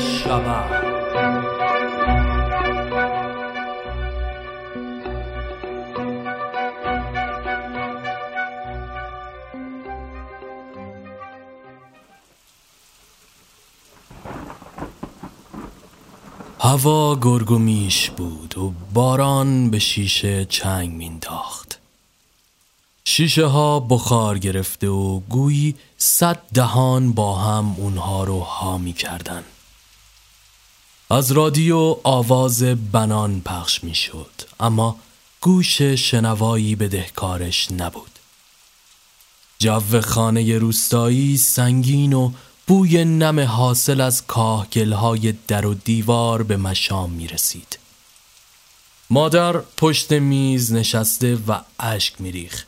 شبه هوا گرگ میش بود و باران به شیشه چنگ مینداخت شیشه ها بخار گرفته و گویی صد دهان با هم اونها رو ها می کردن. از رادیو آواز بنان پخش می شد اما گوش شنوایی به دهکارش نبود جو خانه روستایی سنگین و بوی نم حاصل از کاهگلهای در و دیوار به مشام می رسید. مادر پشت میز نشسته و اشک میریخ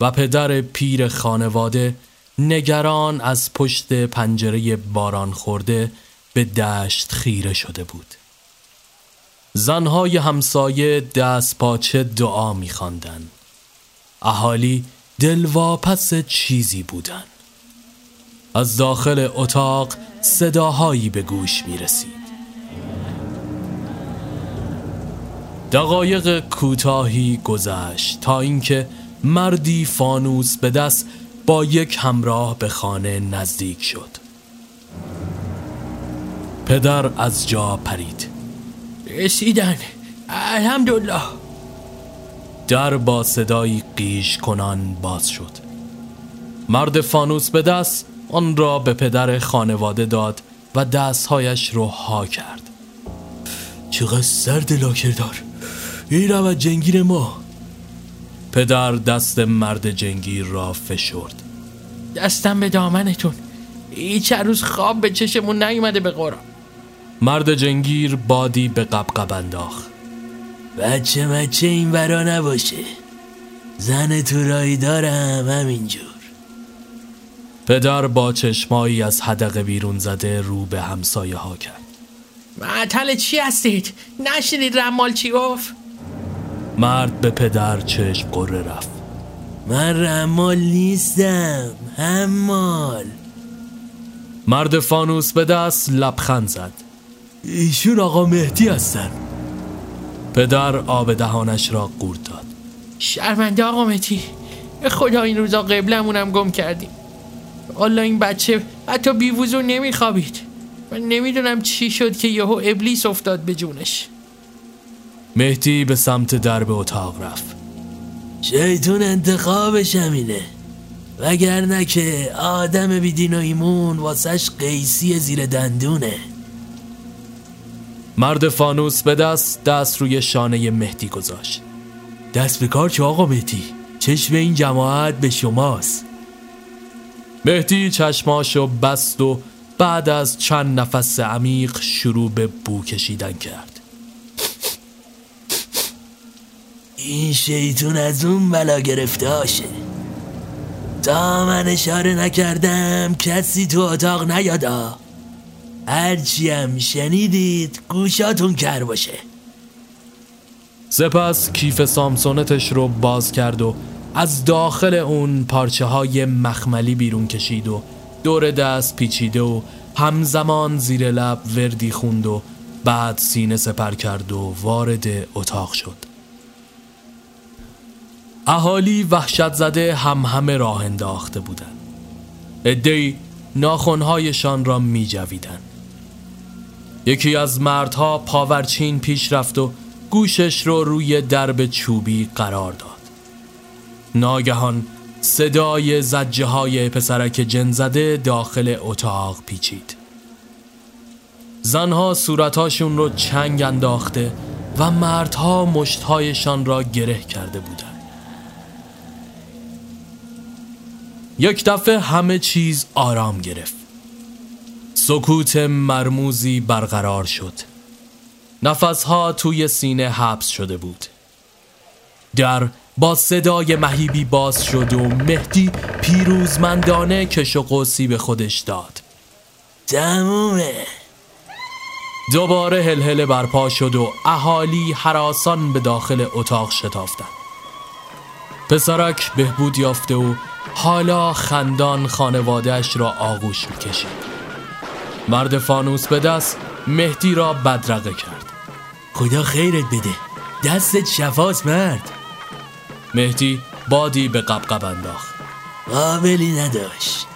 و پدر پیر خانواده نگران از پشت پنجره باران خورده به دشت خیره شده بود. زنهای همسایه دست پاچه دعا میخواندند. اهالی دلواپس چیزی بودند. از داخل اتاق صداهایی به گوش می رسید. دقایق کوتاهی گذشت تا اینکه مردی فانوس به دست با یک همراه به خانه نزدیک شد پدر از جا پرید. رسیدن. الحمدلله. در با صدایی قیش کنان باز شد. مرد فانوس به دست آن را به پدر خانواده داد و دستهایش رو ها کرد. چقدر سرد لاکردار. این از جنگیر ما. پدر دست مرد جنگیر را فشرد. دستم به دامنتون. چه روز خواب به چشمون نیومده به قرآن. مرد جنگیر بادی به قبقب انداخت. بچه بچه این برا نباشه. زن تو رایی دارم همینجور. پدر با چشمایی از حدق بیرون زده رو به همسایه ها کرد. معطل چی هستید؟ نشنید رمال چی گفت؟ مرد به پدر چشم قره رفت. من رمال نیستم همال مرد فانوس به دست لبخند زد. ایشون آقا مهدی هستن. پدر آب دهانش را قورت داد. شرمنده آقا مهدی. خدا این روزا قبلمونم گم کردیم. حالا این بچه حتی بیوزو نمیخوابید. من نمی‌دونم چی شد که یهو ابلیس افتاد به جونش. مهدی به سمت درب اتاق رفت. شیطون انتخابش همینه وگرنه که آدم بیدین و ایمون واسش قیسی زیر دندونه. مرد فانوس به دست دست روی شانه مهدی گذاشت. دست به کار چه آقا مهدی چشم این جماعت به شماست. مهدی چشماشو بست و بعد از چند نفس عمیق شروع به بو کشیدن کرد. این شیطون از اون بلا گرفته هاشه تا من اشاره نکردم کسی تو اتاق نیادا هرچی هم شنیدید گوشاتون کر باشه سپس کیف سامسونتش رو باز کرد و از داخل اون پارچه های مخملی بیرون کشید و دور دست پیچیده و همزمان زیر لب وردی خوند و بعد سینه سپر کرد و وارد اتاق شد اهالی وحشت زده هم همه راه انداخته بودند. ادهی ناخونهایشان را می جویدن. یکی از مردها پاورچین پیش رفت و گوشش رو روی درب چوبی قرار داد. ناگهان صدای زجه های پسرک جن زده داخل اتاق پیچید. زنها صورتهاشون رو چنگ انداخته و مردها مشتهایشان را گره کرده بودند. یک دفعه همه چیز آرام گرفت. سکوت مرموزی برقرار شد. نفسها توی سینه حبس شده بود. در با صدای مهیبی باز شد و مهدی پیروزمندانه کش و قوسی به خودش داد. تمومه. دوباره هلهله برپا شد و اهالی حراسان به داخل اتاق شتافتند. پسرک بهبود یافته و حالا خندان خانوادهش را آغوش می‌کشید. مرد فانوس به دست مهدی را بدرقه کرد. خدا خیرت بده. دستت شفاست مرد. مهدی بادی به قبقب انداخت. قابلی نداشت.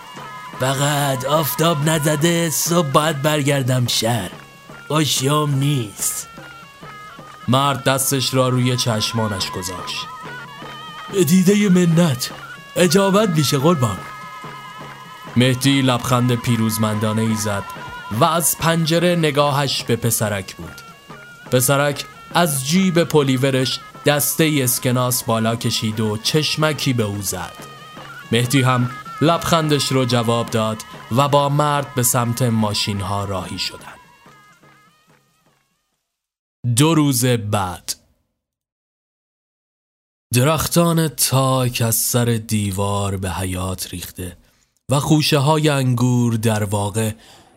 فقط آفتاب نزده صبح باید برگردم شهر. خوشیام نیست. مرد دستش را روی چشمانش گذاشت. به دیده منت. اجابت میشه قربان. مهدی لبخند پیروزمندانه ای زد و از پنجره نگاهش به پسرک بود. پسرک از جیب پلیورش دسته اسکناس بالا کشید و چشمکی به او زد. مهدی هم لبخندش رو جواب داد و با مرد به سمت ماشین ها راهی شدن دو روز بعد. درختان تاک از سر دیوار به حیات ریخته. و خوشه های انگور در واقع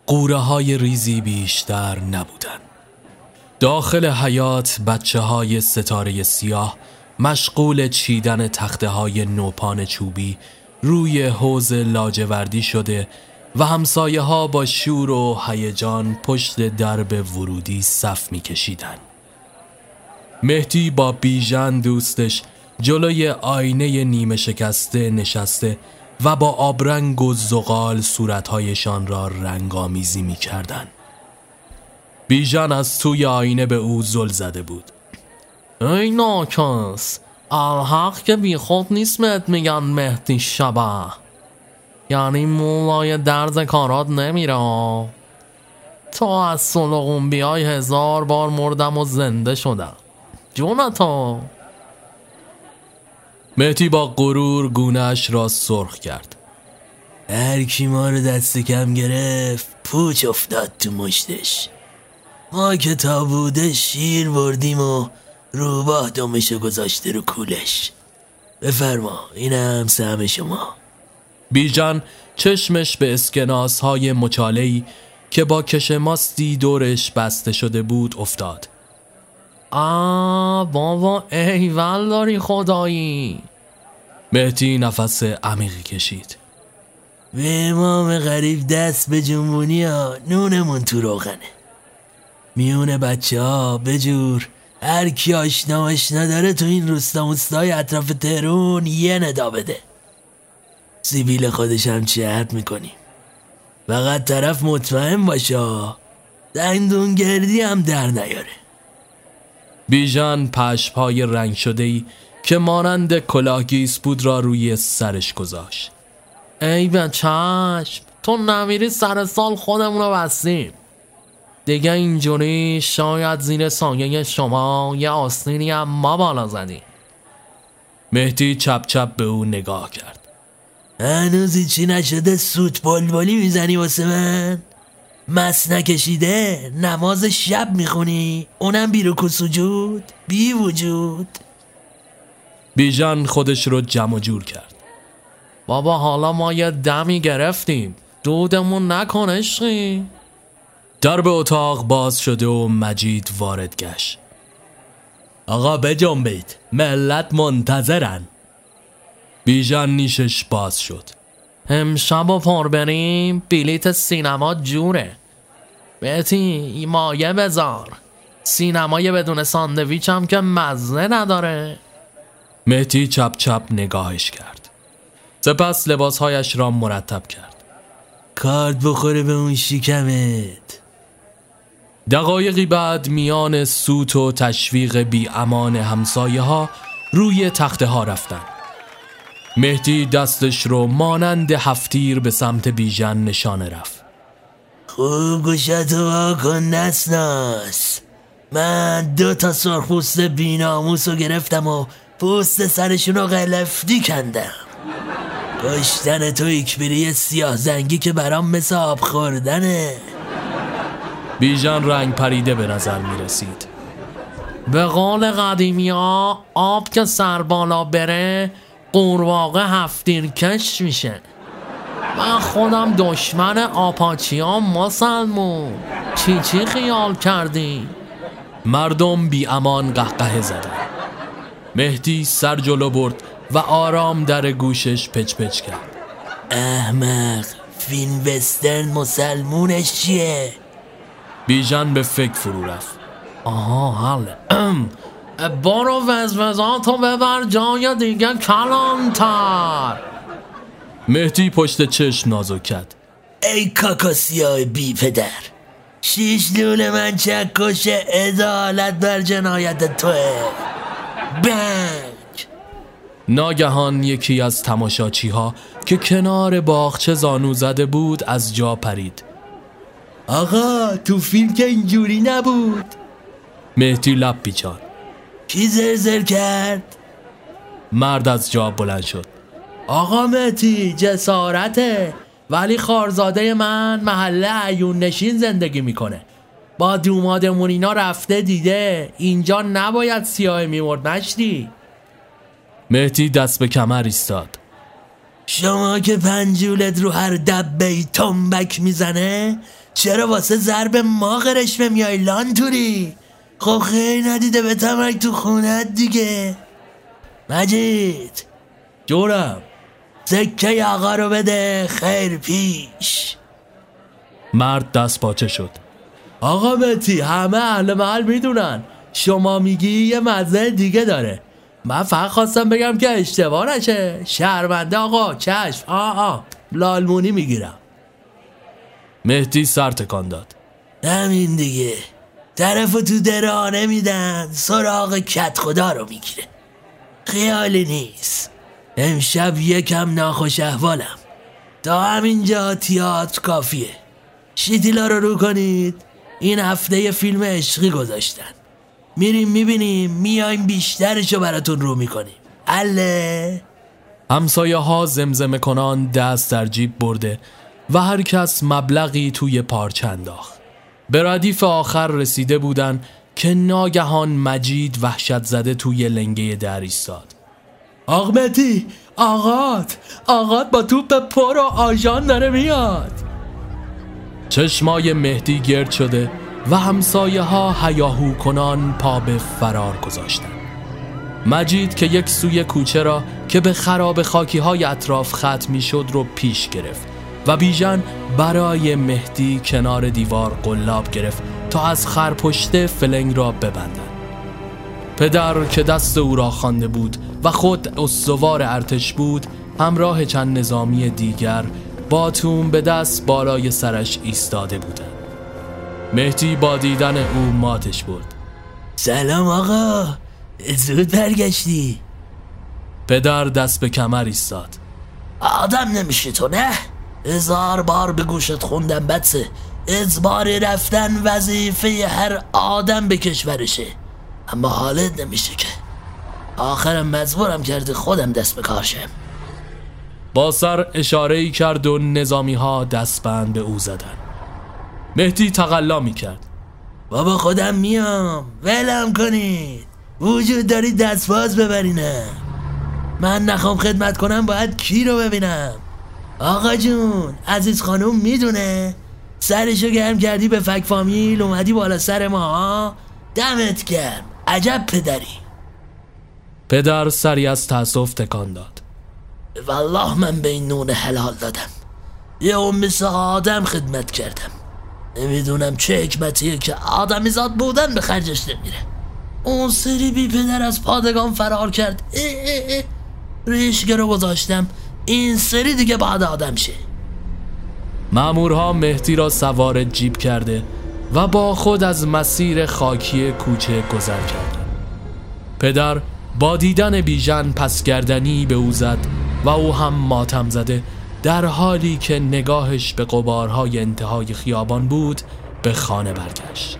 قوره های ریزی بیشتر نبودن داخل حیات بچه های ستاره سیاه مشغول چیدن تخته های نوپان چوبی روی حوز لاجوردی شده و همسایه ها با شور و هیجان پشت درب ورودی صف میکشیدن. مهدی با بیژن دوستش جلوی آینه نیمه شکسته نشسته و با آبرنگ و زغال صورتهایشان را رنگامیزی می کردن. بیژن از توی آینه به او زل زده بود. ای ناکس الحق که بی خود نیست میگن مهدی شبه. یعنی مولای درز کارات نمیره تو از سلقون بیای هزار بار مردم و زنده شدم جونتا مهدی با غرور گونهش را سرخ کرد. هر کی ما رو دست کم گرفت پوچ افتاد تو مشتش. ما که تا بوده شیر بردیم و روباه دمشو گذاشته رو کولش. بفرما اینم سهم شما. بیجان چشمش به اسکناس های مچالهی که با کشماستی دورش بسته شده بود افتاد. آ بابا ایول داری خدایی. مهدی نفس عمیقی کشید. به امام غریب دست به جنبونی ها نونمون تو روغنه. میون بچه ها بجور هر کی آشنا آشنا داره تو این روستا مستای اطراف تهرون یه ندا بده. سیبیل خودش هم چهت می‌کنیم فقط طرف مطمئن باشه. دندون گردی هم در نیاره. بیژن پشپای رنگ شده ای که مانند کلاهگیس بود را روی سرش گذاشت. ای به چشم تو نمیری سر سال خودمون رو بستیم. دیگه اینجوری شاید زیر سایه شما یه آستینی هم ما بالا زدیم. مهدی چپ چپ به او نگاه کرد. هنوز چی نشده؟ سوت بلبلی می‌زنی واسه من؟ مس نکشیده نماز شب می‌خونی؟ اونم بی رکو سجود بی وجود. بیژن خودش رو جمع جور کرد. بابا حالا ما یه دمی گرفتیم. دودمون نکن عشقی. درب اتاق باز شده و مجید وارد گشت. آقا بجنبید. ملت منتظرن. بیژن نیشش باز شد. امشب و پر بریم. بلیت سینما جوره. بهتی مایه بذار. سینمای بدون ساندویچ هم که مزه نداره. مهتی چپ چپ نگاهش کرد. سپس لباسهایش را مرتب کرد. کارت بخوره به اون شکمت. دقایقی بعد میان سوت و تشویق بی امان همسایه ها روی تخته ها رفتن مهدی دستش رو مانند هفتیر به سمت بیژن نشانه رفت. خوب گوشتو کن نسناس من دو تا سرخپوست بیناموس رو گرفتم و پوست سرشون رو قلفتی کندم. پشتن تو اکبری سیاه زنگی که برام مثل آب خوردنه. بیژن رنگ پریده به نظر می رسید. به قول قدیمی ها آب که سر بالا بره قورباغه هفتیر کش میشه. من خودم دشمن آپاچی ها مسلمون چی چی خیال کردی؟ مردم بی امان قهقه زدن. مهدی سر جلو برد و آرام در گوشش پچ پچ کرد. احمق فیلم وسترن مسلمونش چیه؟ بیژن به فکر فرو رفت. آها حاله برو وزوزاتو ببر جای دیگه کلانتر مهدی پشت چشم نازو کرد ای کاکاسیای بی پدر شیش لول من چکش ادالت بر جنایت توه بنگ ناگهان یکی از تماشاچی ها که کنار باغچه زانو زده بود از جا پرید. آقا تو فیلم که اینجوری نبود. مهدی لب پیچان کی زرزر کرد؟ مرد از جا بلند شد. آقا مهدی جسارته ولی خارزاده من محله عیون نشین زندگی می‌کنه. با دومادمون اینا رفته دیده اینجا نباید سیاه میمرد نشتی مهدی دست به کمر ایستاد. شما که پنجولت رو هر دبه تنبک می‌زنه چرا واسه ضرب ما قرشمه میای لانتوری؟ خب خیلی ندیده به تمک تو خونت دیگه. مجید جورم سکه آقا رو بده خیر پیش. مرد دست پاچه شد. آقا بتی همه اهل محل می‌دونن. شما میگی یه مزه دیگه داره. من فقط خواستم بگم که اشتباه نشه. شرمنده آقا چشم. آه آه لالمونی می‌گیرم. مهدی سر تکان داد. همین دیگه. طرف تو درانه میدن سراغ کت خدا رو می‌گیره. خیالی نیست. امشب یکم ناخوش احوالم. تا همینجا تیاتر کافیه. شیتیلا رو رو کنید. این هفته فیلم عشقی گذاشتن. میریم می‌بینیم میایم بیشترشو براتون رو می‌کنیم. اله. همسایه ها زمزمه کنان دست در جیب برده و هر کس مبلغی توی پارچه به ردیف آخر رسیده بودن که ناگهان مجید وحشت زده توی لنگه در ایستاد آقمتی آقات آقات با توپ پر و آژان داره میاد چشمای مهدی گرد شده و همسایه ها هیاهو کنان پا به فرار گذاشتند. مجید که یک سوی کوچه را که به خراب خاکی های اطراف ختم می شد رو پیش گرفت و بیژن برای مهدی کنار دیوار قلاب گرفت تا از خرپشته فلنگ را ببندند. پدر که دست او را خوانده بود و خود استوار ارتش بود همراه چند نظامی دیگر با توم به دست بالای سرش ایستاده بودند. مهدی با دیدن او ماتش بود سلام آقا زود برگشتی پدر دست به کمر ایستاد آدم نمیشه تو نه هزار بار به گوشت خوندم بچه اجبار رفتن وظیفه هر آدم به کشورشه. اما حالت نمیشه که. آخرم مجبورم کرده خودم دست به کار شم با سر اشاره ای کرد و نظامی ها دستبند به او زدن. مهدی تقلا می کرد بابا خودم میام. ولم کنید. وجود داری دستباز ببرینم من نخوام خدمت کنم باید کی رو ببینم؟ آقا جون عزیز خانم می‌دونه. سرشو گرم کردی به فک فامیل اومدی بالا سر ما دمت گرم. عجب پدری. پدر سری از تاسف تکان داد. والله من به این نون حلال دادم. یه ام آدم خدمت کردم. نمی‌دونم چه حکمتیه که آدمی زاد بودن به خرجش نمیره. اون سری بی پدر از پادگان فرار کرد. ای ای ای. ریشگه رو گذاشتم. این سری دیگه بعد آدم شه. مامورها مهدی را سوار جیب کرده و با خود از مسیر خاکی کوچه گذر کرد. پدر با دیدن بیژن پسگردنی به او زد و او هم ماتم زده در حالی که نگاهش به قبارهای انتهای خیابان بود به خانه برگشت.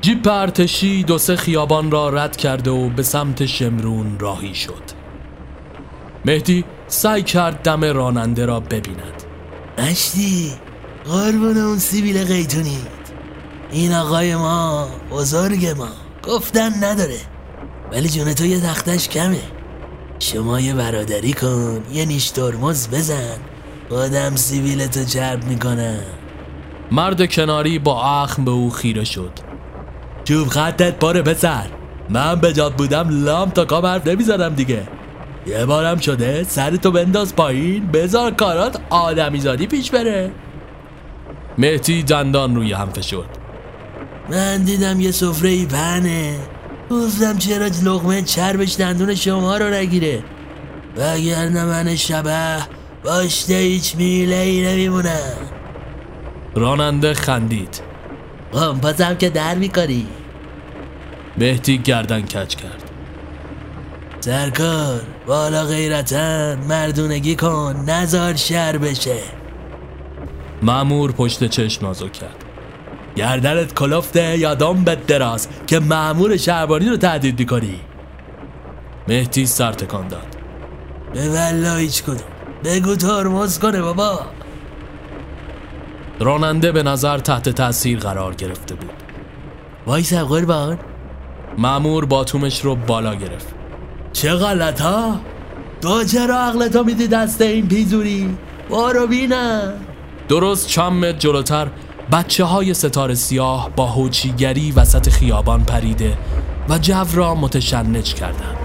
جیپ ارتشی دو سه خیابان را رد کرده و به سمت شمرون راهی شد. مهدی سعی کرد دم راننده را ببیند. مشتی قربون اون سیبیل قیتونید این آقای ما بزرگ ما. گفتن نداره. ولی جون تو یه تختش کمه. شما یه برادری کن یه نیش ترمز بزن. خودم سیویلتو چرب می‌کنم. مرد کناری با اخم به او خیره شد. چوب خطت پاره پسر. من به جاد بودم لام تا کام حرف نمی‌زدم دیگه. یه بارم شده سرتو بنداز پایین بذار کارات آدمیزادی پیش بره. مهتی دندان روی هم فشرد. من دیدم یه سفره ای پهنه. گفتم چرا لغمه چربش دندون شما رو نگیره؟ وگرنه من شبه باشته هیچ میله ای نمیمونم. راننده خندید. پسم که در میکاری. مهتی گردن کج کرد. سرکار بالا غیرتن مردونگی کن نزار شر بشه. معمور پشت چشم نازو کرد. گردنت کلفته یا دنبت دراز که معمور شهربانی رو تهدید می‌کنی؟ مهدی سر تکان داد. به والله هیچ کدوم. بگو ترمز کنه بابا. راننده به نظر تحت تاثیر قرار گرفته بود. وایسا قربان. معمور باتومش رو بالا گرفت. چه غلط ها؟ تو چرا عقلتو میدی دست این پیزوری بارو بینم درست چند متر جلوتر بچه های ستاره سیاه با هوچیگری وسط خیابان پریده و جو را متشنج کردند.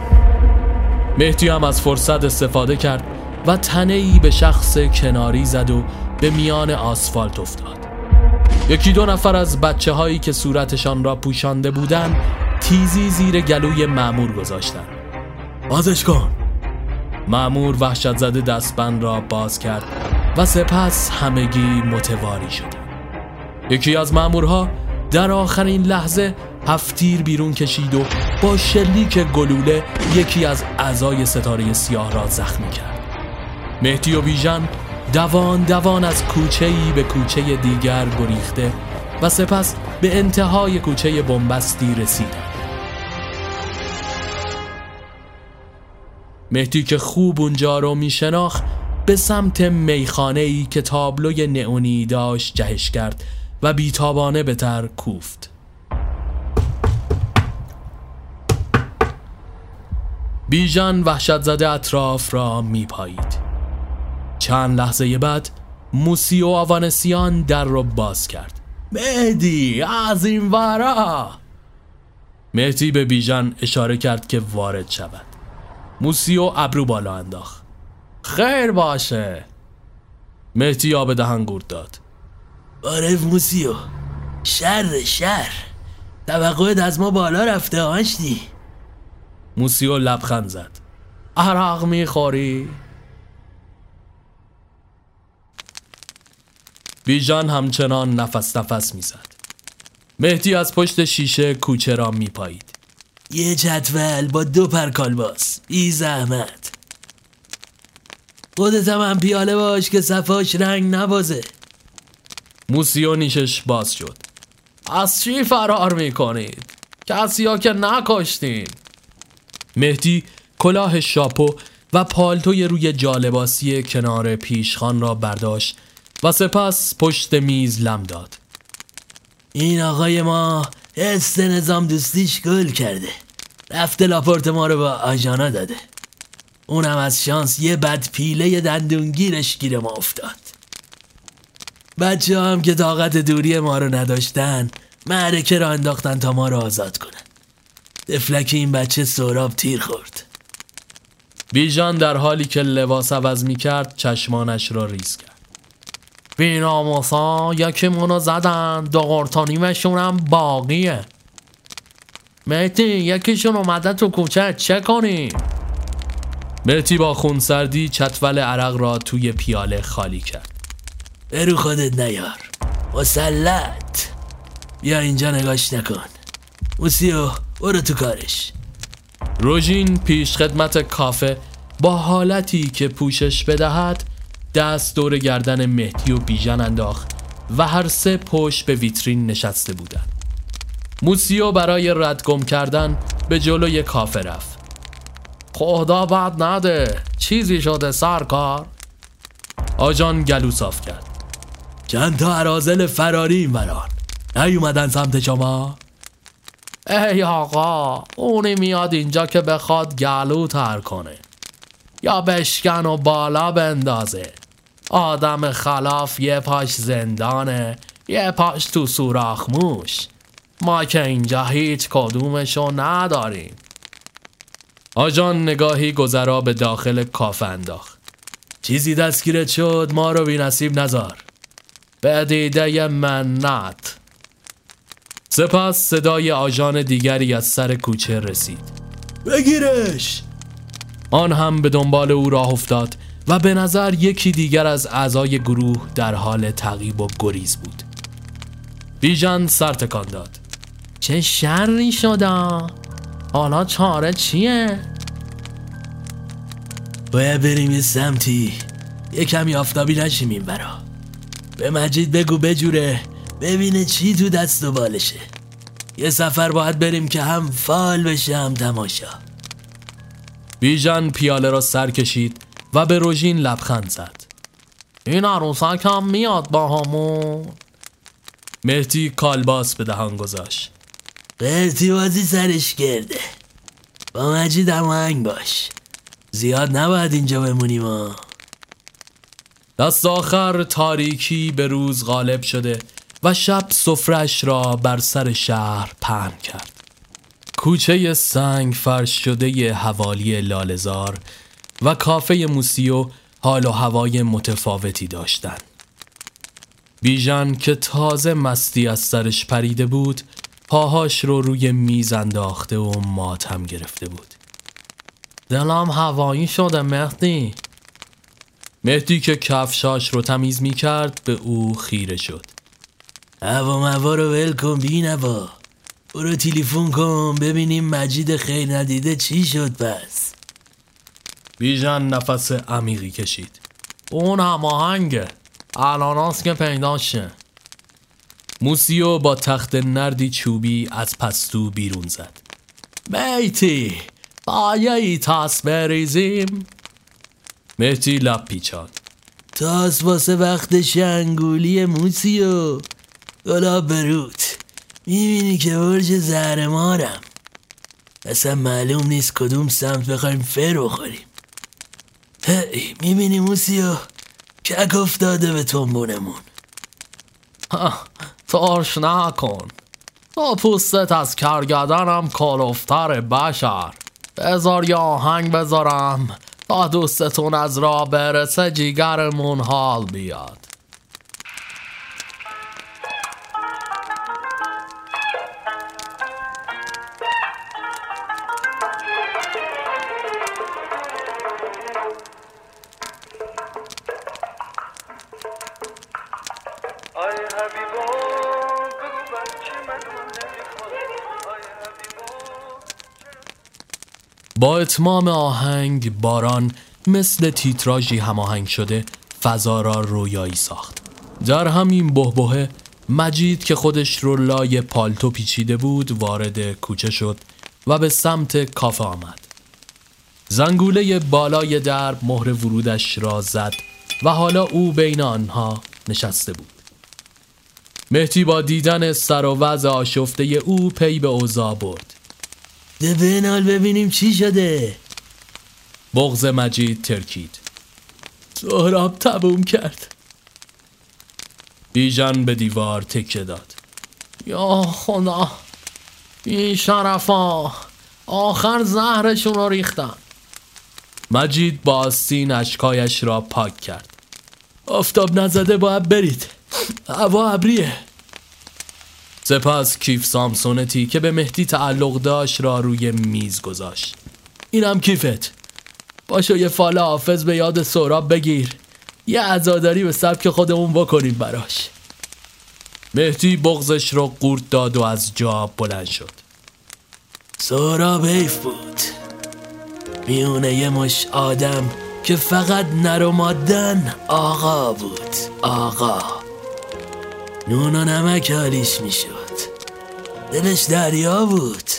مهدی هم از فرصت استفاده کرد و تنه ای به شخص کناری زد و به میان آسفالت افتاد. یکی دو نفر از بچه هایی که صورتشان را پوشانده بودند تیزی زیر گلوی معمور گذاشتند. بازش کن. معمور وحشت زده دستبند را باز کرد و سپس همگی متواری شد یکی از مامورها در آخرین لحظه هفتیر بیرون کشید و با شلیک گلوله یکی از اعضای ستاره سیاه را زخمی کرد. مهدی و بیژن دوان دوان از کوچه ای به کوچه دیگر گریخته و سپس به انتهای کوچه بنبستی رسیدند. مهدی که خوب اونجا رو میشناخت به سمت میخانه ای که تابلوی نئونی داشت جهش کرد و بیتابانه به تر کوفت. بیژن وحشت زده اطراف را میپایید. چند لحظه بعد موسی و آوانسیان در را باز کرد. مهدی از این ورا! مهدی به بیژن اشاره کرد که وارد شود. موسی و ابرو بالا انداخت. خیر باشه. مهدی آب دهن گرد داد. عارف موسیو شر شر. توقعت از ما بالا رفته آشتی. موسیو لبخند زد. عرق می‌خوری؟ بیژان همچنان نفس نفس می‌زد. مهدی از پشت شیشه کوچه را میپایید. یه جدول با دو پرکالباس ای زحمت خودت هم پیاله باش که صفاش رنگ نبازه. موسیو نیشش باز شد. از چی فرار می‌کنید؟ کسی ها که نکشتین. مهدی کلاه شاپو و پالتوی روی جالباسی کنار پیشخان را برداشت و سپس پشت میز لم داد. این آقای ما است نظام دوستیش گل کرده. رفته لاپورت ما رو با آژانا داده. اونم از شانس یه بد پیله دندونگیرش گیر ما افتاد. بچه هم که طاقت دوری ما رو نداشتن معرکه را انداختن تا ما رو آزاد کنن. دفلک این بچه سوراب تیر خورد. بیژان در حالی که لباس عوض می کرد چشمانش را ریز کرد. بیناموسا یکی منو زدن. دو قرطانیمشون هم باقیه. مهتی یکیشون اومده تو کوچه. چه کنی؟ مهتی با خونسردی چتول عرق را توی پیاله خالی کرد. برو خودت نیار. مسلط. بیا اینجا نگاش نکن. موسیو برو تو کارش. روژین پیش خدمت کافه با حالتی که پوشش بدهد دست دور گردن مهدی و بیژن انداخت و هر سه پشت به ویترین نشسته بودند. موسیو برای رد گم کردن به جلوی کافه رفت. خدا بعد نده چیزی شده سرکار آجان گلو صاف کرد. چند تا عرازل فراری این وران نیومدن سمت شما؟ ای آقا اونی میاد اینجا که بخواد گلو تر کنه. یا بشکن و بالا بندازه. آدم خلاف یه پاش زندانه یه پاش تو سوراخ موش. ما که اینجا هیچ کدومشو نداریم. آجان نگاهی گذرا به داخل کافه انداخت. چیزی دستگیرت شد ما رو بی نصیب نزار. به دیده منت. سپس صدای آژان دیگری از سر کوچه رسید. بگیرش! آن هم به دنبال او راه افتاد. و به نظر یکی دیگر از اعضای گروه در حال تعقیب و گریز بود. بیژن سر تکان داد. چه شری شده؟ حالا چاره چیه؟ باید بریم یه سمتی. یه کمی آفتابی نشیم این برا. به مجید بگو بجوره ببینه چی تو دست و بالشه. یه سفر باید بریم که هم فال بشه هم تماشا. بیژن پیاله را سر کشید و به روژین لبخند زد. این عروسک هم میاد با همون. مهدی کالباس به دهان گذاشت. قرتی بازی سرش کرده با مجید هماهنگ باش. زیاد نباید اینجا بمونیم ها. دست آخر تاریکی به روز غالب شده و شب سفرش را بر سر شهر پهن کرد. کوچه سنگ فرش شده حوالی لالزار و کافه موسیو حال و هوای متفاوتی داشتند. بیژن که تازه مستی از سرش پریده بود پاهاش رو روی میز انداخته و ماتم گرفته بود. دلم هوایی شده مهدی. مهدی که کفشاش رو تمیز می کرد به او خیره شد. هوا موا رو ول کن بی نوا برو تلفن کن ببینیم مجید خیر ندیده چی شد پس بیژن نفس عمیقی کشید. اون هماهنگه الان که پیدا شه موسیو با تخت نردی چوبی از پستو بیرون زد. میتی بایایی تاس بریزیم. مهتی لب پیچان تاس واسه وقت شنگولی موسیو گلاب بروت. می‌بینی که برج زهرمارم. اصلا معلوم نیست کدوم سمت بخوایم فر بخوریم. هی می‌بینی موسیو؟ کک افتاده به تنبونمون؟ ترش نکن. تا پوستت از کرگدنم کلوفتر بشر. بذار یا آهنگ بذارم تا دوستتون از را برسه جیگرمون حال بیاد. اتمام آهنگ باران مثل تیتراژی هماهنگ شده فضا را رویایی ساخت. در همین بهبهه مجید که خودش رو لای پالتو پیچیده بود وارد کوچه شد و به سمت کافه آمد. زنگوله بالای درب مهر ورودش را زد و حالا او بین آنها نشسته بود. مهتی با دیدن سر و وضع آشفته او پی به اوضاع برد. ده بنال ببینیم چی شده. بغز مجید ترکید. سهراب تبوم کرد. بیژن به دیوار تکه داد. یا خدا این شرفا آخر زهرشون رو ریختن. مجید با آستین اشکایش را پاک کرد. آفتاب نزده باید برید. هوا ابریه. سپس کیف سامسونتی که به مهدی تعلق داشت را روی میز گذاشت. اینم کیفت. باشو یه فال حافظ به یاد سوراب بگیر. یه عزاداری به سبک خودمون بکنیم براش. مهدی بغزش را قورت داد و از جا بلند شد. سوراب حیف بود. میونه یه مش آدم که فقط نر و آقا بود. آقا. نون و نمک حالیش می‌شد. دلش دریا بود.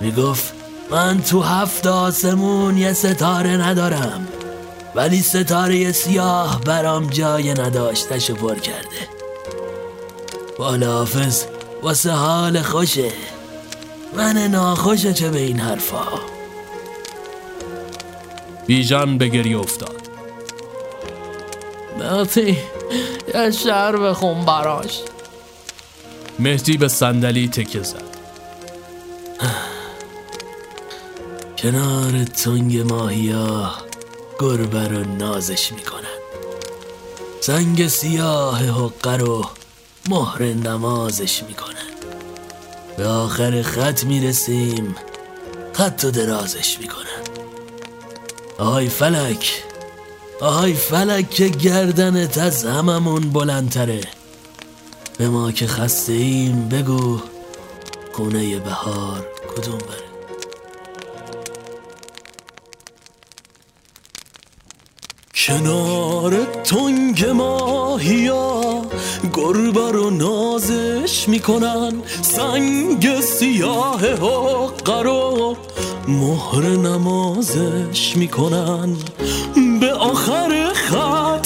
می‌گفت من تو هفت آسمون یه ستاره ندارم ولی ستاره سیاه برام جای نداشتش پر کرده. بالا حافظ واسه حال خوشه. من ناخوشه چه به این حرفا؟ بیژن به گریه افتاد. مهتی یه شعر بخون براش. مهدی به صندلی تکه زد. کنار تنگ ماهیا گربه رو نازش می‌کنن سنگ سیاه حقه رو مهر نمازش می‌کنن به آخر خط می‌رسیم خط و درازش می‌کنن آهای فلک! آهای فلک که گردنت از هممون بلندتره. به ما که خسته ایم بگو خونه بهار کدوم بره. کنار تنگ ماهیا گربه رو نازش می‌کنن سنگ سیاه حقه رو مهر نمازش می‌کنن. به آخر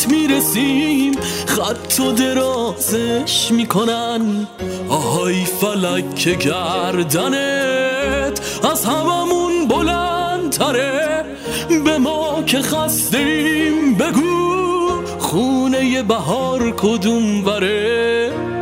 می‌رسیم. خط و درازش می‌کنن. آهای فلک که گردنت از هممون بلندتره. به ما که خستیم بگو خونه بهار کدوم وره.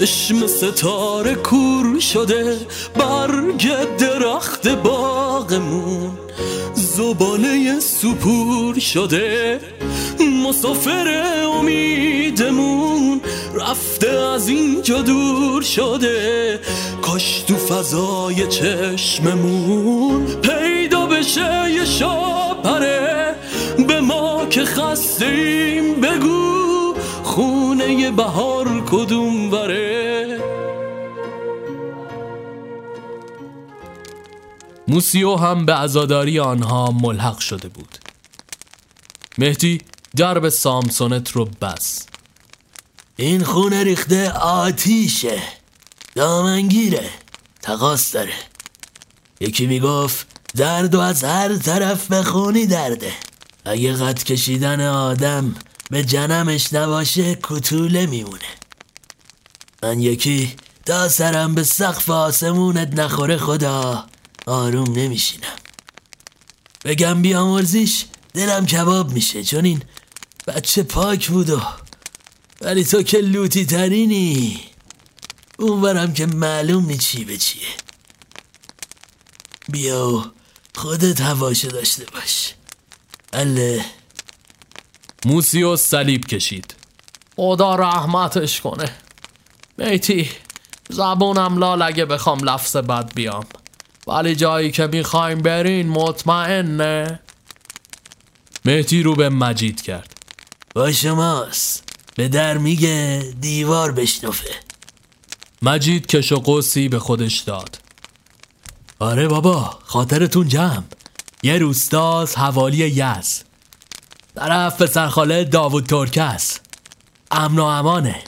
چشم ستاره کور شده برگ درخت باغمون. زباله سپور شده مسافر امیدمون. رفته از اینجا دور شده کاش تو فضای چشممون. پیدا بشه یه شاپره به ما که خستیم بگو. خونه بهار کدوم وره؟ موسیو هم به عزاداری آنها ملحق شده بود. مهدی درب سامسونت رو بس. این خونه ریخته آتیشه دامنگیره تقاس داره. یکی می‌گفت درد و از هر طرف بخونی درده. اگه قد کشیدن آدم به جنمش نباشه کتوله میمونه. من یکی تا سرم به سقف آسمونت نخوره خدا آروم نمیشینم. بگم بیامرزیش دلم کباب میشه چون این بچه پاک بود و ولی تو که لوتی ترینی. اونورم که معلوم نی چی به چیه. بیا و خودت هواشو داشته باش. اله موسیو صلیب کشید. خدا رحمتش کنه. میتی زبونم لال اگه بخوام لفظ بد بیام. ولی جایی که می‌خوایم برین مطمئنه. مهدی رو به مجید کرد. با شماست. به در میگه دیوار بشنفه مجید کش و قوسی به خودش داد. آره بابا خاطرتون جمع. یه روستاز حوالی یز طرف به سرخاله داوود ترکس امن و امانه.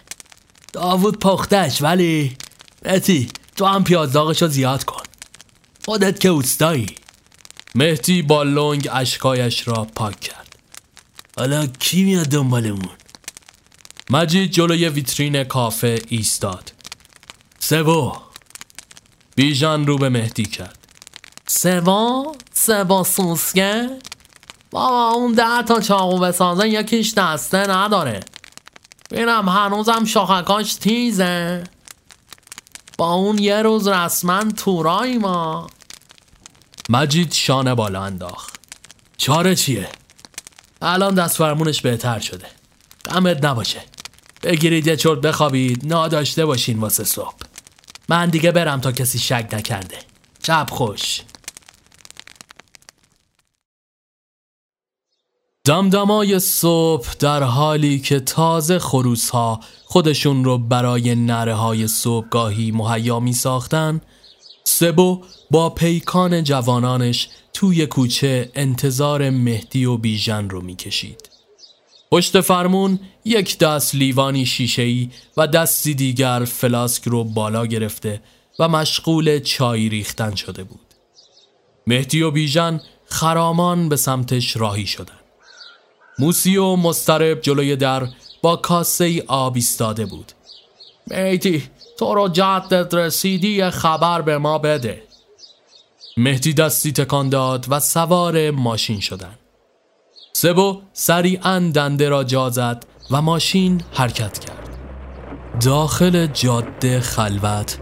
داوود پختش ولی مهدی تو هم پیازداغشو زیاد کن. خودت که اوستایی. مهدی با لنگ اشکایش را پاک کرد. حالا کی میاد دنبالمون؟ مجید جلوی ویترین کافه ایستاد. سبو بیژن رو به مهدی کرد. سوا سوا سوسکه بابا اون ده تا چاقو بسازن یکیش دسته نداره. بینم هنوزم شاخکاش تیزه. با اون یه روز رسما تورایی ما. مجید شانه بالا انداخت. چاره چیه؟ الان دست فرمونش بهتر شده. غمت نباشه. بگیرید یه چرت بخوابید. ناداشته باشین واسه صبح. من دیگه برم تا کسی شک نکرده شب خوش. دمدمای صبح در حالی که تازه خروس ها خودشون رو برای نره های صبحگاهی مهیا می ساختن سبو با پیکان جوانانش توی کوچه انتظار مهدی و بیژن رو می کشید. پشت فرمون یک دست لیوانی شیشه‌ای و دستی دیگر فلاسک رو بالا گرفته و مشغول چای ریختن شده بود. مهدی و بیژن خرامان به سمتش راهی شدن. موسی و مسترب جلوی در با کاسه ای آب ایستاده بود. مهدی تو رو جدت رسیدی خبر به ما بده. مهدی دستی تکان داد و سوار ماشین شدن. سبو سریعا دنده را جا و ماشین حرکت کرد. داخل جاده خلوت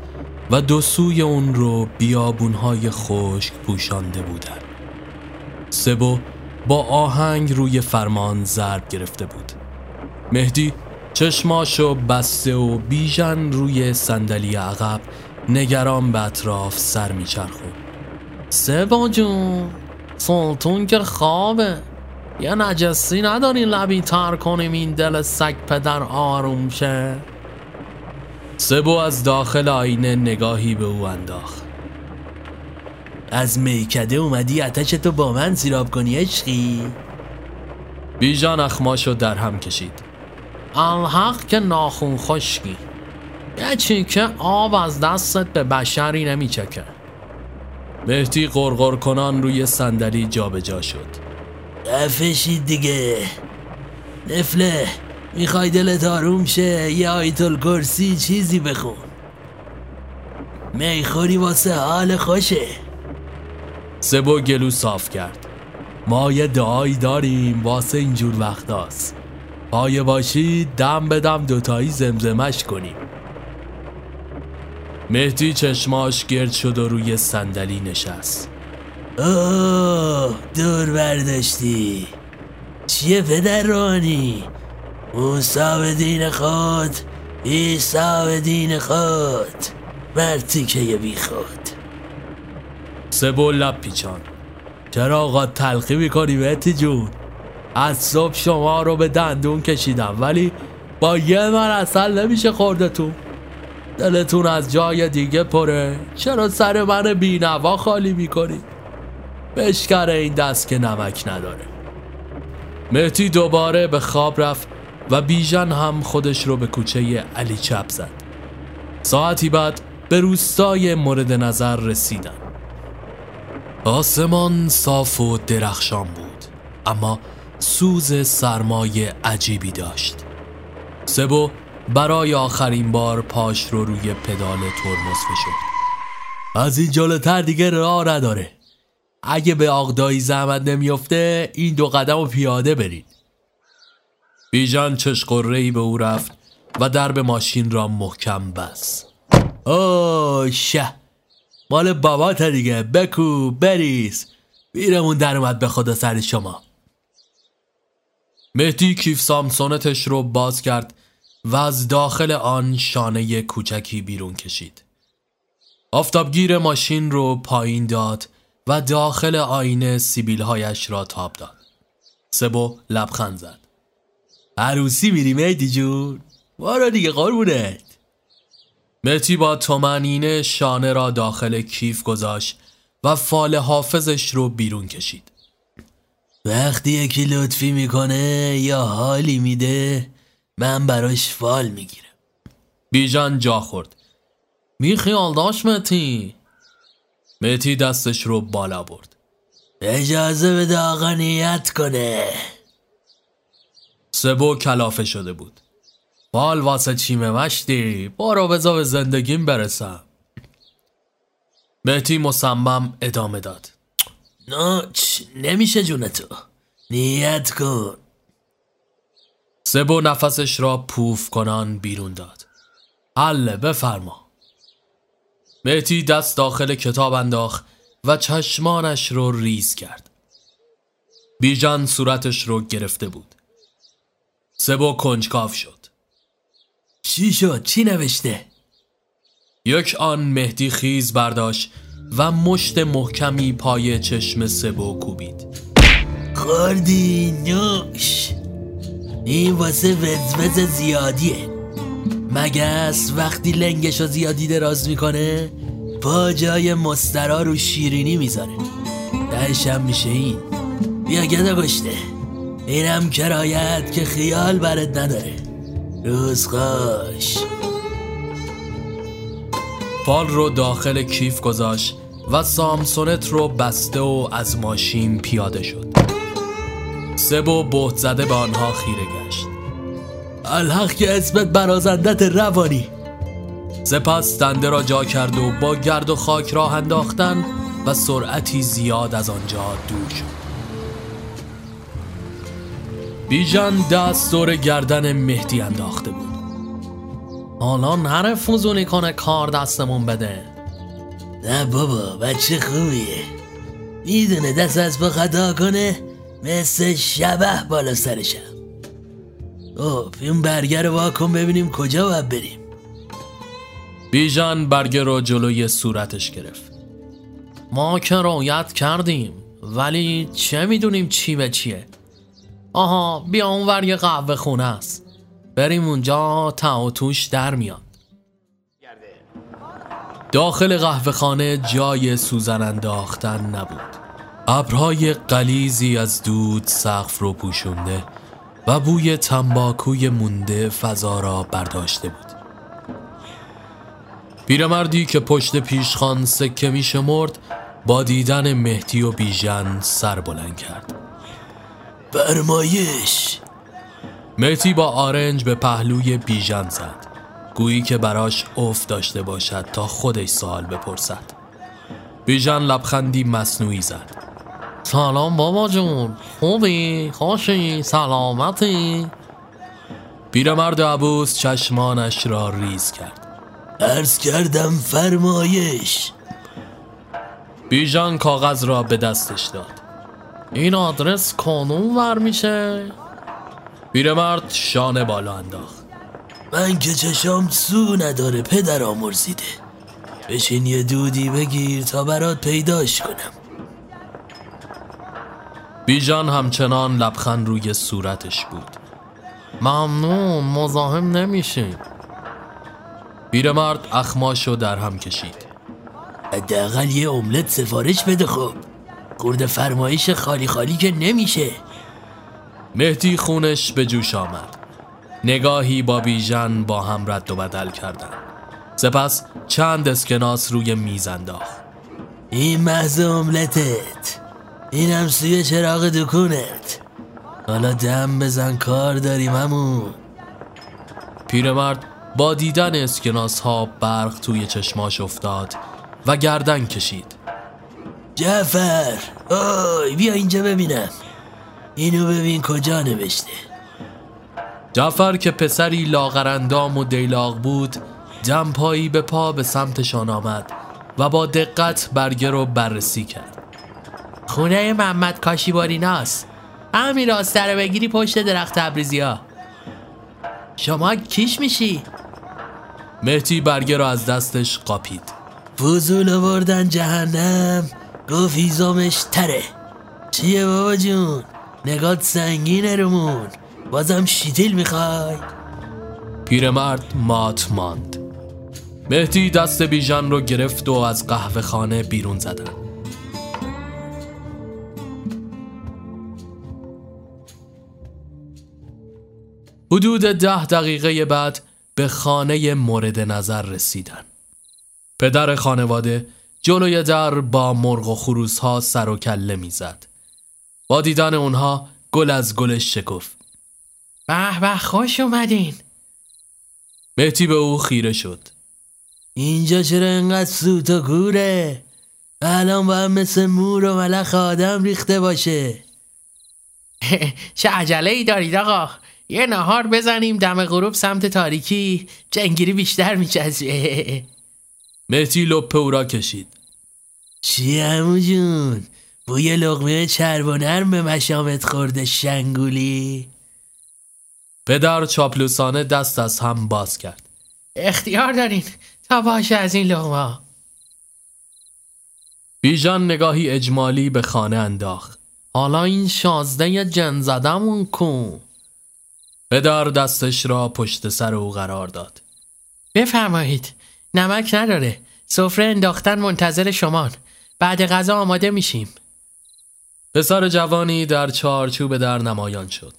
و دو سوی اون رو بیابونهای خشک پوشانده بودند. سبو با آهنگ روی فرمان ضرب گرفته بود. مهدی چشماشو بسته و بیژن روی صندلی عقب نگران به اطراف سر میچرخون سبا جون سلطون که خوابه. یه نجسی نداری لبی تر کنیم این دل سگ پدر آروم شه؟ سبو از داخل آینه نگاهی به او انداخت. از میکده اومدی اتش تو با من سیراب کنی عشقی؟ بیژان اخماشو در هم کشید. الحق که ناخون خشکی. یه چی که آب از دستت به بشری نمیچکه. مهدی قرقر کنان روی صندلی جابجا شد. دفشید دیگه. نفله می‌خوای دلت آروم شه یه آیت الکرسی چیزی بخون. می‌خوری واسه حال خوشه. سبو گلو صاف کرد. ما یه دعایی داریم واسه اینجور وقتاست پایه باشی دم بدم دوتایی زمزمش کنیم. مهدی چشماش گرد شد و روی صندلی نشست. اوه دور برداشتی. چیه پدر رانی؟ موسا به دین خود ایسا به دین خود. مرتی که بی خود. سبو لب پیچان چرا آقا تلخی می‌کنی مهدی جون؟ از صبح شما رو به دندون کشیدم ولی با یه من اصل نمیشه خوردتون. دلتون از جای دیگه پره. چرا سر من بینوا خالی می‌کنی؟ بشکر این دست که نمک نداره. مهتی دوباره به خواب رفت و بیژن هم خودش رو به کوچه علی چپ زد. ساعتی بعد به روستای مورد نظر رسیدن. آسمان صاف و درخشان بود اما سوز سرمای عجیبی داشت. سبو برای آخرین بار پاش رو روی پدال ترمز فشرد. از این جلوتر دیگه راه نداره. اگه به آقدایی زحمت نمیافته این دو قدم و پیاده برید بیژن چشقرهی به او رفت و درب ماشین را محکم بست. اوه شه! مال بابات دیگه. بکو بریز. بیرمون در اومد به خدا سر شما. مهدی کیف سامسونتش رو باز کرد و از داخل آن شانه کوچکی بیرون کشید. آفتابگیر ماشین رو پایین داد و داخل آینه سیبیلهایش را تاب داد. سبو لبخند زد. عروسی میری مهدی جون؟ بارا دیگه قربونت. مهدی با تومنینه شانه را داخل کیف گذاشت و فال حافظش رو بیرون کشید. وقتی یکی لطفی می‌کنه یا حالی میده من براش فال می‌گیرم. بیژن جا خورد. می خیال داشت متی متی دستش رو بالا برد. اجازه به آقا نیت کنه. سبو کلافه شده بود. فال واسه چیمه مشتی؟ بارو بزا به زندگیم برسم. مهتی مصمم ادامه داد. ناچ نمیشه جونتو نیت کن. سبو نفسش را پوف کنان بیرون داد. حله بفرما. مهتی دست داخل کتاب انداخت و چشمانش رو ریز کرد. بیژن صورتش رو گرفته بود. سبو کنجکاف شد. چی شد؟ چی نوشته؟ یک آن مهدی خیز برداشت و مشت محکمی پای چشم سبو کوبید. خوردی نوش. این واسه وزوز زیادیه. مگس وقتی لنگش رو زیادی دراز می‌کنه پا جای مسترا رو شیرینی می‌ذاره. دهشم میشه این. بیا گده گشته اینم کرایت که خیال برد نداره. روز خوش پال رو داخل کیف گذاشت و سامسونت رو بسته و از ماشین پیاده شد. سب و بهت زده به آنها خیره گشت. الحق که اسمت برازندت روانی. سپس دنده را جا کرد و با گرد و خاک راه انداختن و سرعتی زیاد از آنجا دور شد. بیژن دست دور گردن مهدی انداخته بود. حالا نره فوزونی کنه کار دستمون بده. نه بابا بچه خوبیه. می‌دونه دست از با خطا کنه مثل شبه بالا سرشم خب این برگر رو واکن ببینیم کجا باید بریم. بیژن برگر رو جلوی صورتش گرفت. ما که رویت کردیم ولی چه می‌دونیم چی به چیه؟ آها بیا اونور یه قهوه خونه است. بریم اونجا تا توش در میاد. داخل قهوه خانه جای سوزن انداختن نبود. ابرهای قلیزی از دود سقف رو پوشونده و بوی تنباکوی مونده فضا را برداشته بود. پیرمردی که پشت پیشخان سکه می شمرد با دیدن مهدی و بیژن سر بلند کرد. فرمایش. مهدی با آرنج به پهلوی بیژن زد. گویی که براش افت داشته باشد تا خودش سوال بپرسد. بیژن لبخندی مصنوعی زد. سلام بابا جون. خوبی؟ خوشی؟ سلامتی؟ پیرمرد عبوس چشمانش را ریز کرد. عرض کردم فرمایش. بیژن کاغذ را به دستش داد. این آدرس کانون ور میشه؟ پیرمرد شانه بالا انداخت. من که چشام سو نداره پدر آمرزیده. بشین یه دودی بگیر تا برات پیداش کنم. بیژن همچنان لبخند روی صورتش بود. ممنون مزاحم نمیشیم پیرمرد اخماشو در هم کشید. حداقل یه املت سفارش بده خب. خورده فرمایش خالی خالی که نمیشه. مهدی خونش به جوش آمد. نگاهی با بیژن با هم رد و بدل کردند. سپس چند اسکناس روی میز انداخت. این محض املتت. اینم سوی چراغ دکونت. حالا دم بزن کار داریم همون پیرمرد با دیدن اسکناس ها برق توی چشماش افتاد و گردن کشید. جعفر آی بیا اینجا ببینم. اینو ببین کجا نوشته. جعفر که پسری لاغرندام و دیلاغ بود دمپایی به پا به سمتشان آمد و با دقت برگه رو بررسی کرد. خونه محمد کاشیباریناست. همین راسته رو بگیری پشت درخت تبریزی ها شما کیش میشی؟ مهدی برگه رو از دستش قاپید. فضول آوردن جهنم. گفت ایزامش تره. چیه بابا جون؟ نگات سنگینه رومون. بازم شیتیل می‌خوای؟ پیرمرد مات ماند. مهدی دست بیژن رو گرفت و از قهوه خانه بیرون زدن. حدود ده دقیقه بعد به خانه مورد نظر رسیدن. پدر خانواده جلوی در با مرغ و خروس ها سر و کله می‌زد. با دیدن اونها گل از گلش شکفت. به به خوش اومدین. مهتی به او خیره شد. اینجا چرا انقدر سوت و کوره؟ الان باید مثل مور و ملخ آدم ریخته باشه. چه عجله ای دارید آقا؟ یه نهار بزنیم دم غروب سمت تاریکی جنگیری بیشتر میچزه مهتی لپه او را کشید. چی همو جون؟ بوی لغمه چرب و نرم به مشامت خورده شنگولی؟ پدر چاپلوسانه دست از هم باز کرد. اختیار دارین تا باشه از این لغمه بیژن نگاهی اجمالی به خانه انداخت. حالا این شازده جن زدمون کن پدر دستش را پشت سر او قرار داد. بفرمایید. نمک نداره. سفره انداختن منتظر شمان بعد غذا آماده میشیم. پسر جوانی در چارچوب در نمایان شد.